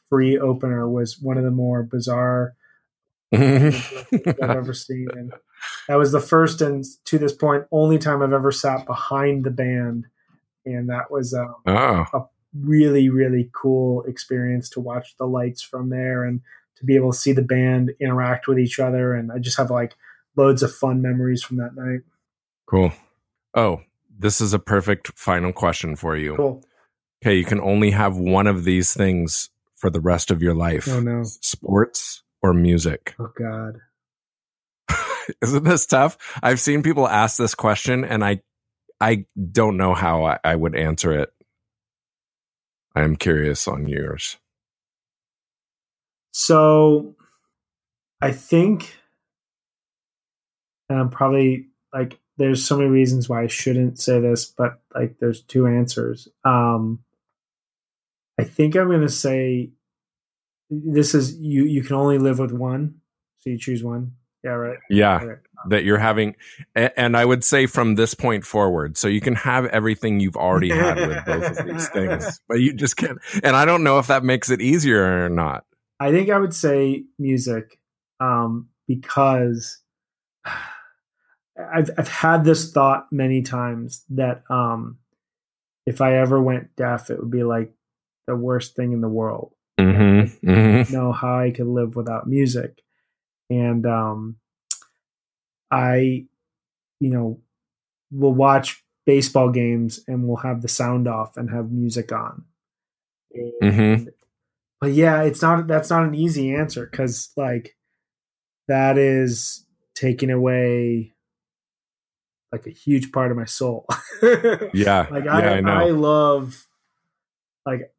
free opener was one of the more bizarre I've ever seen. And that was the first and to this point only time I've ever sat behind the band, and that was um, oh. really really cool experience to watch the lights from there and to be able to see the band interact with each other. And I just have like loads of fun memories from that night. Cool. Oh, this is a perfect final question for you. Cool. Okay, you can only have one of these things for the rest of your life. Oh no. Sports or music. Oh god. Isn't this tough? I've seen people ask this question and I I don't know how I, I would answer it. I am curious on yours. So I think and I'm probably like there's so many reasons why I shouldn't say this, but like there's two answers. Um I think I'm gonna say this is you you can only live with one. So you choose one. Yeah, right. Yeah, Okay. that you're having and I would say from this point forward. So you can have everything you've already had with both of these things. But you just can't and I don't know if that makes it easier or not. I think I would say music um, because I've I've had this thought many times that um, if I ever went deaf, it would be like the worst thing in the world. Mm-hmm. Mm-hmm. Know how I could live without music, and um, I, you know, will watch baseball games and we'll have the sound off and have music on. mm-hmm But yeah, it's not that's not an easy answer because like that is taking away like a huge part of my soul. Yeah. like yeah, I, I know. I love like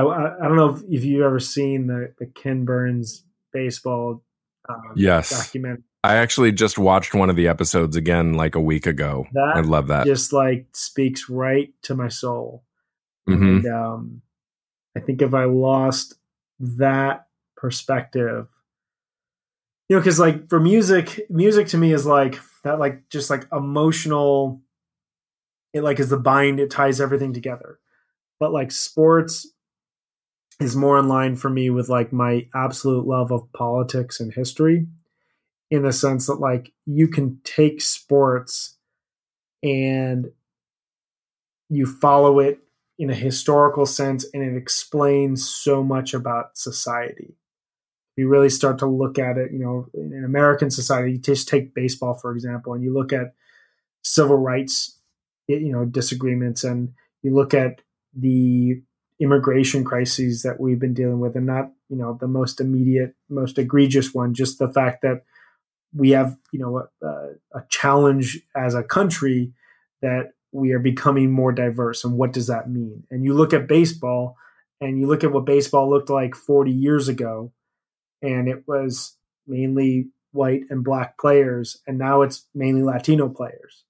I, I don't know if, if you've ever seen the the Ken Burns baseball um, Yes. documentary. I actually just watched one of the episodes again like a week ago. That I love that. Just like speaks right to my soul. hmm And um, I think if I lost that perspective, you know, because like for music, music to me is like that, like just like emotional. It like is the bind. It ties everything together. But like sports is more in line for me with like my absolute love of politics and history, in the sense that like you can take sports and you follow it in a historical sense and it explains so much about society. You really start to look at it you know in american society you just take baseball for example and you look at civil rights you know disagreements and you look at the immigration crises that we've been dealing with and not you know the most immediate most egregious one just the fact that we have you know a, a challenge as a country that we are becoming more diverse. And what does that mean? And you look at baseball and you look at what baseball looked like 40 years ago and it was mainly white and black players and now it's mainly latino players.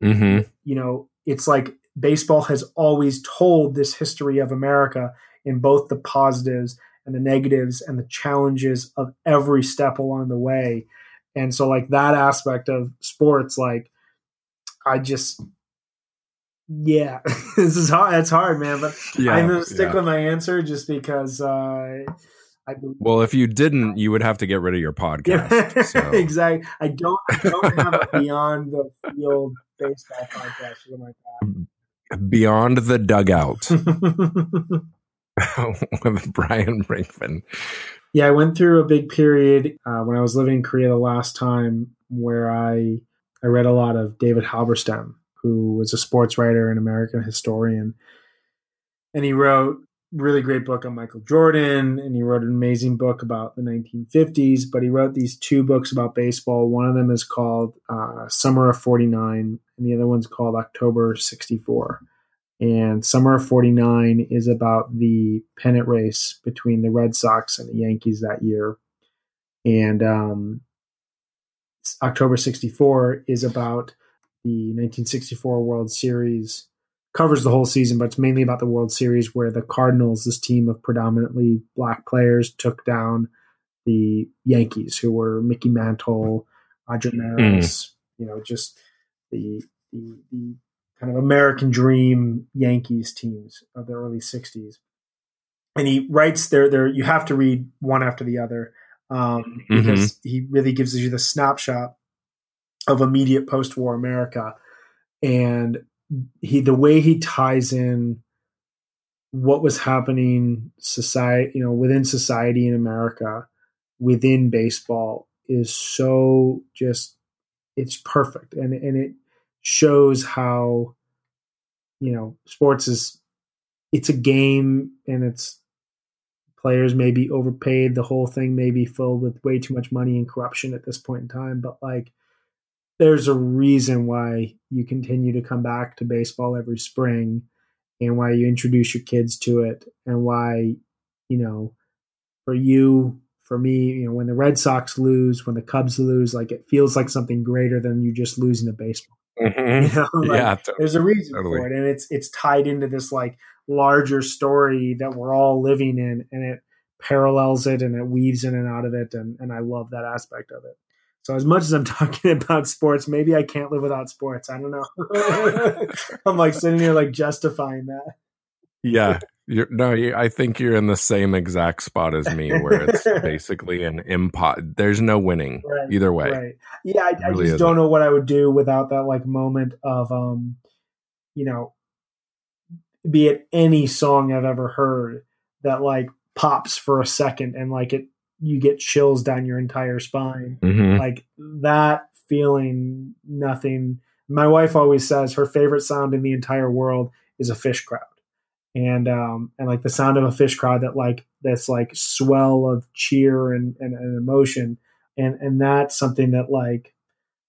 Hmm you know it's like baseball has always told this history of america in both the positives and the negatives and the challenges of every step along the way and so like that aspect of sports like i just yeah this is hard it's hard man but Yeah. i'm gonna stick yeah. with my answer just because uh i Well, if you didn't, you would have to get rid of your podcast. so. exactly. I don't. I don't have a beyond the field baseball podcast or something Beyond the dugout with Brian Brinkman. yeah, I went through a big period uh, when I was living in Korea the last time where I I read a lot of David Halberstam, who was a sports writer and American historian, and he wrote really great book on Michael Jordan, and he wrote an amazing book about the 1950s. But he wrote these two books about baseball. One of them is called uh, Summer of '49, and the other one's called October '64. And Summer of 49 is about the pennant race between the Red Sox and the Yankees that year. And um, October 64 is about the 1964 World Series, covers the whole season, but it's mainly about the World Series where the Cardinals, this team of predominantly black players, took down the Yankees, who were Mickey Mantle, Roger Maris, you know, just the, the, the kind of American dream Yankees teams of the early '60s. And he writes there. There, you have to read one after the other um, because he really gives you the snapshot of immediate post-war America, and he the way he ties in what was happening society, you know, within society in America, within baseball is so just it's perfect, and and it shows how you know sports is it's a game and it's players may be overpaid the whole thing may be filled with way too much money and corruption at this point in time but like there's a reason why you continue to come back to baseball every spring and why you introduce your kids to it and why you know for you for me you know when the red sox lose when the cubs lose like it feels like something greater than you just losing a baseball Mhm. you know? Like, yeah. to- there's a reason Totally. for it and it's it's tied into this like larger story that we're all living in and it parallels it and it weaves in and out of it and, and i love that aspect of it so as much as i'm talking about sports maybe i can't live without sports i don't know i'm like sitting here like justifying that Yeah. You're, no, you, I think you're in the same exact spot as me, where it's basically an impot. There's no winning Right, either way. Right. Yeah, I, I Really just isn't. don't know what I would do without that like moment of um, you know, be it any song I've ever heard that like pops for a second and like it you get chills down your entire spine. hmm Like that feeling, nothing. My wife always says her favorite sound in the entire world is a Phish crowd. And um and like the sound of a Phish crowd that like this like swell of cheer and, and, and emotion and and that's something that like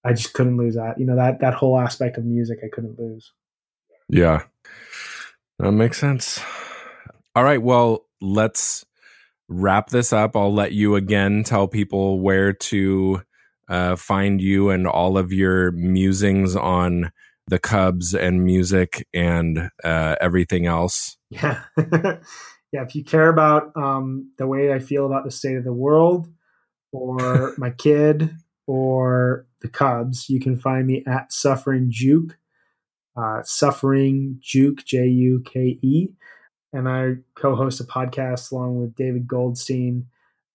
I just couldn't lose that. You know that that whole aspect of music I couldn't lose. Yeah. That makes sense. All right. Well, let's wrap this up. I'll let you again tell people where to uh, find you and all of your musings on the Cubs and music and uh, everything else. Yeah. yeah. If you care about um, the way I feel about the state of the world or my kid or the Cubs, you can find me at Suffering Juke, uh, Suffering Juke, J U K E. And I co host a podcast along with David Goldstein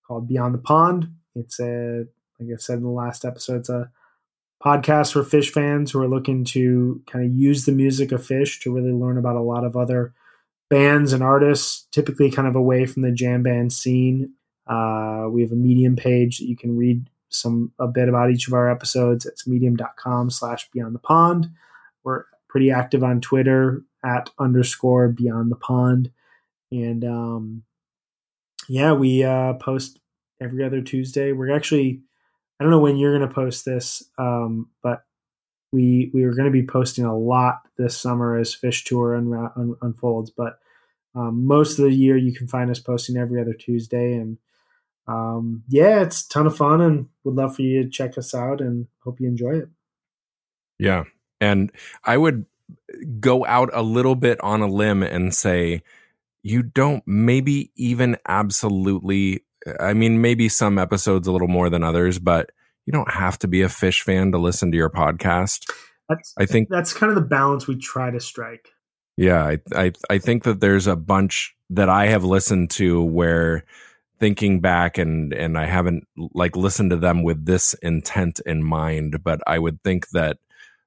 called Beyond the Pond. It's a, like I said in the last episode, it's a podcast for Phish fans who are looking to kind of use the music of Phish to really learn about a lot of other bands and artists, typically kind of away from the jam band scene. Uh, we have a Medium page that you can read some a bit about each of our episodes. It's medium.com slash beyond the pond. We're pretty active on Twitter at underscore beyond the pond. And um, yeah, we uh, post every other Tuesday. We're actually I don't know when you're going to post this, um, but we we were going to be posting a lot this summer as Phish Tour un- unfolds. But um, most of the year, you can find us posting every other Tuesday, and um, yeah, it's a ton of fun, and would love for you to check us out, and hope you enjoy it. Yeah, and I would go out a little bit on a limb and say you don't maybe even absolutely I mean, maybe some episodes a little more than others, but you don't have to be a Phish fan to listen to your podcast. That's, I think that's kind of the balance we try to strike. Yeah, I, I I think that there's a bunch that I have listened to where thinking back and and I haven't like listened to them with this intent in mind, but I would think that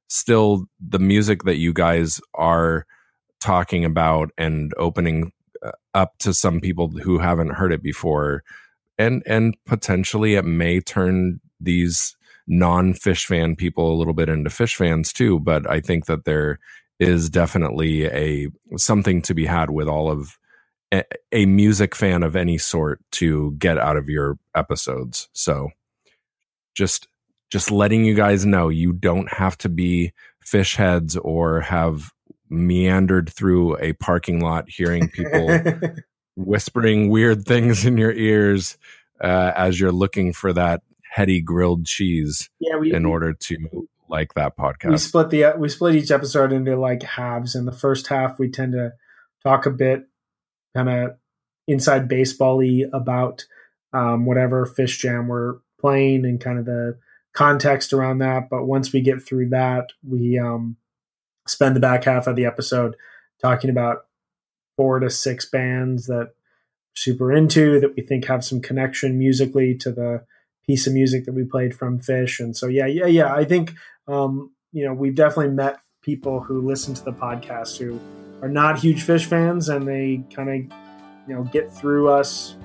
still the music that you guys are talking about and opening uh, up to some people who haven't heard it before. And and potentially it may turn these non Phish fan people a little bit into Phish fans too but i think that there is definitely a something to be had with all of a, a music fan of any sort to get out of your episodes. So just just letting you guys know you don't have to be Phish heads or have meandered through a parking lot hearing people whispering weird things in your ears uh, as you're looking for that heady grilled cheese yeah, we, in order to like that podcast. We split the we split each episode into like halves. In the first half, we tend to talk a bit kind of inside baseball-y about um, whatever Phish Jam we're playing and kind of the context around that. But once we get through that, we um, spend the back half of the episode talking about four to six bands that super into that we think have some connection musically to the piece of music that we played from Phish. And so, yeah, yeah, yeah. I think, um, you know, we've definitely met people who listen to the podcast who are not huge Phish fans and they kind of, you know, get through us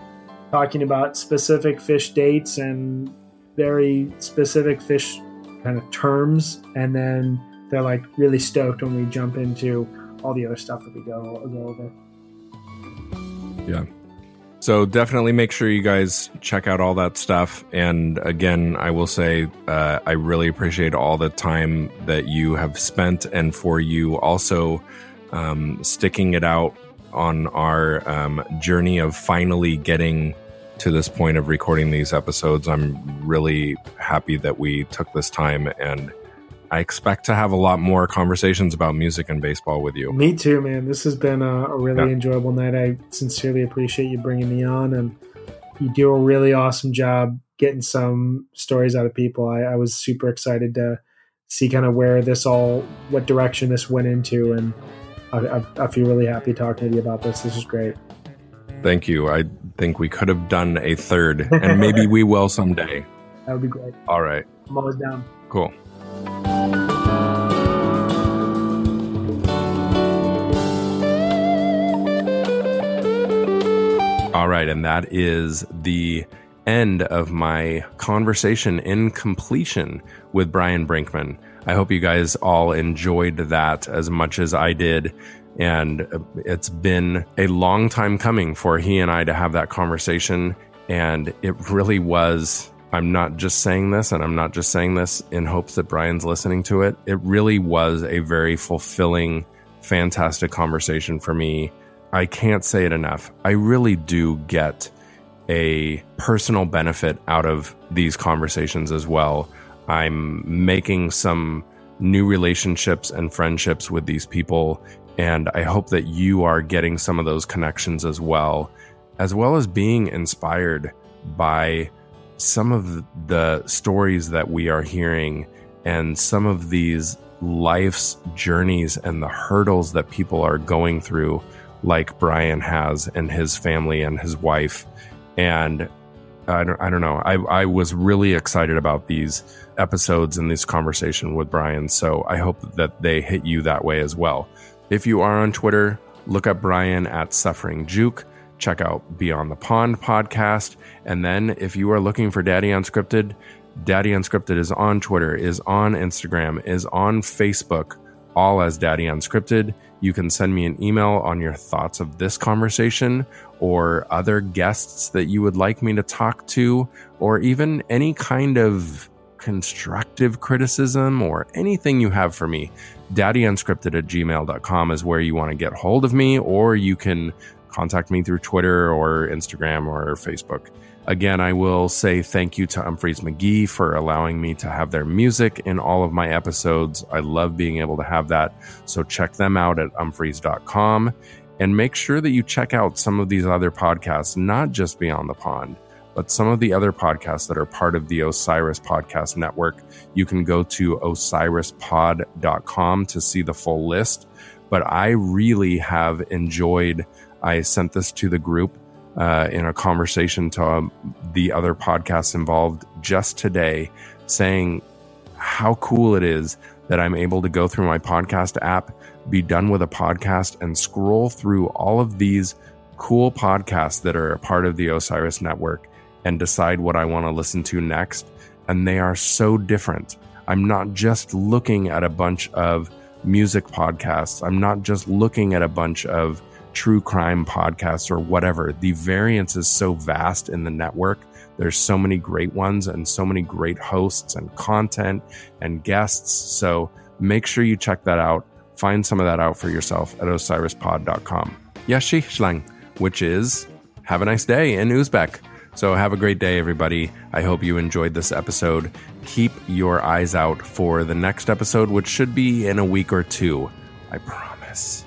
talking about specific Phish dates and very specific Phish kind of terms. And then they're like really stoked when we jump into all the other stuff that we go, go over. Yeah. So definitely make sure you guys check out all that stuff. And again, I will say uh, I really appreciate all the time that you have spent, and for you also um, sticking it out on our um, journey of finally getting to this point of recording these episodes. I'm really happy that we took this time and I expect to have a lot more conversations about music and baseball with you. Me too, man. This has been a, a really yeah. enjoyable night. I sincerely appreciate you bringing me on, and you do a really awesome job getting some stories out of people. I, I was super excited to see kind of where this all, what direction this went into, and I, I, I feel really happy talking to you about this. This is great. Thank you. I think we could have done a third, and maybe we will someday. That would be great. All right. I'm always down. Cool. All right, and that is the end of my conversation in completion with Brian Brinkman. I hope you guys all enjoyed that as much as I did. And uh, it's been a long time coming for he and I to have that conversation. And it really was I'm not just saying this, and I'm not just saying this in hopes that Brian's listening to it. It really was a very fulfilling, fantastic conversation for me. I can't say it enough. I really do get a personal benefit out of these conversations as well. I'm making some new relationships and friendships with these people, and I hope that you are getting some of those connections as well, as well as being inspired by some of the stories that we are hearing and some of these life's journeys and the hurdles that people are going through, like Brian has and his family and his wife. And I don't, I don't know. I, I was really excited about these episodes and this conversation with Brian. So I hope that they hit you that way as well. If you are on Twitter, look up Brian at Suffering Juke check out Beyond the Pond podcast. And then if you are looking for Daddy Unscripted, Daddy Unscripted is on Twitter, is on Instagram, is on Facebook, all as Daddy Unscripted. You can send me an email on your thoughts of this conversation or other guests that you would like me to talk to, or even any kind of constructive criticism or anything you have for me. DaddyUnscripted at gmail.com is where you want to get hold of me, or you can contact me through Twitter or Instagram or Facebook. Again, I will say thank you to Umphrey's McGee for allowing me to have their music in all of my episodes. I love being able to have that. So check them out at umphreys.com and make sure that you check out some of these other podcasts, not just Beyond the Pond, but some of the other podcasts that are part of the Osiris Podcast Network. You can go to osirispod.com to see the full list. But I really have enjoyed I sent this to the group uh, in a conversation to um, the other podcasts involved just today, saying how cool it is that I'm able to go through my podcast app, be done with a podcast, and scroll through all of these cool podcasts that are a part of the Osiris network and decide what I want to listen to next. And they are so different. I'm not just looking at a bunch of music podcasts, I'm not just looking at a bunch of true crime podcasts or whatever. The variance is so vast in the network. There's so many great ones and so many great hosts and content and guests. So make sure you check that out. Find some of that out for yourself at osirispod.com. Yashi Shlang, which is have a nice day in Uzbek. So have a great day, everybody. I hope you enjoyed this episode. Keep your eyes out for the next episode, which should be in a week or two. I promise.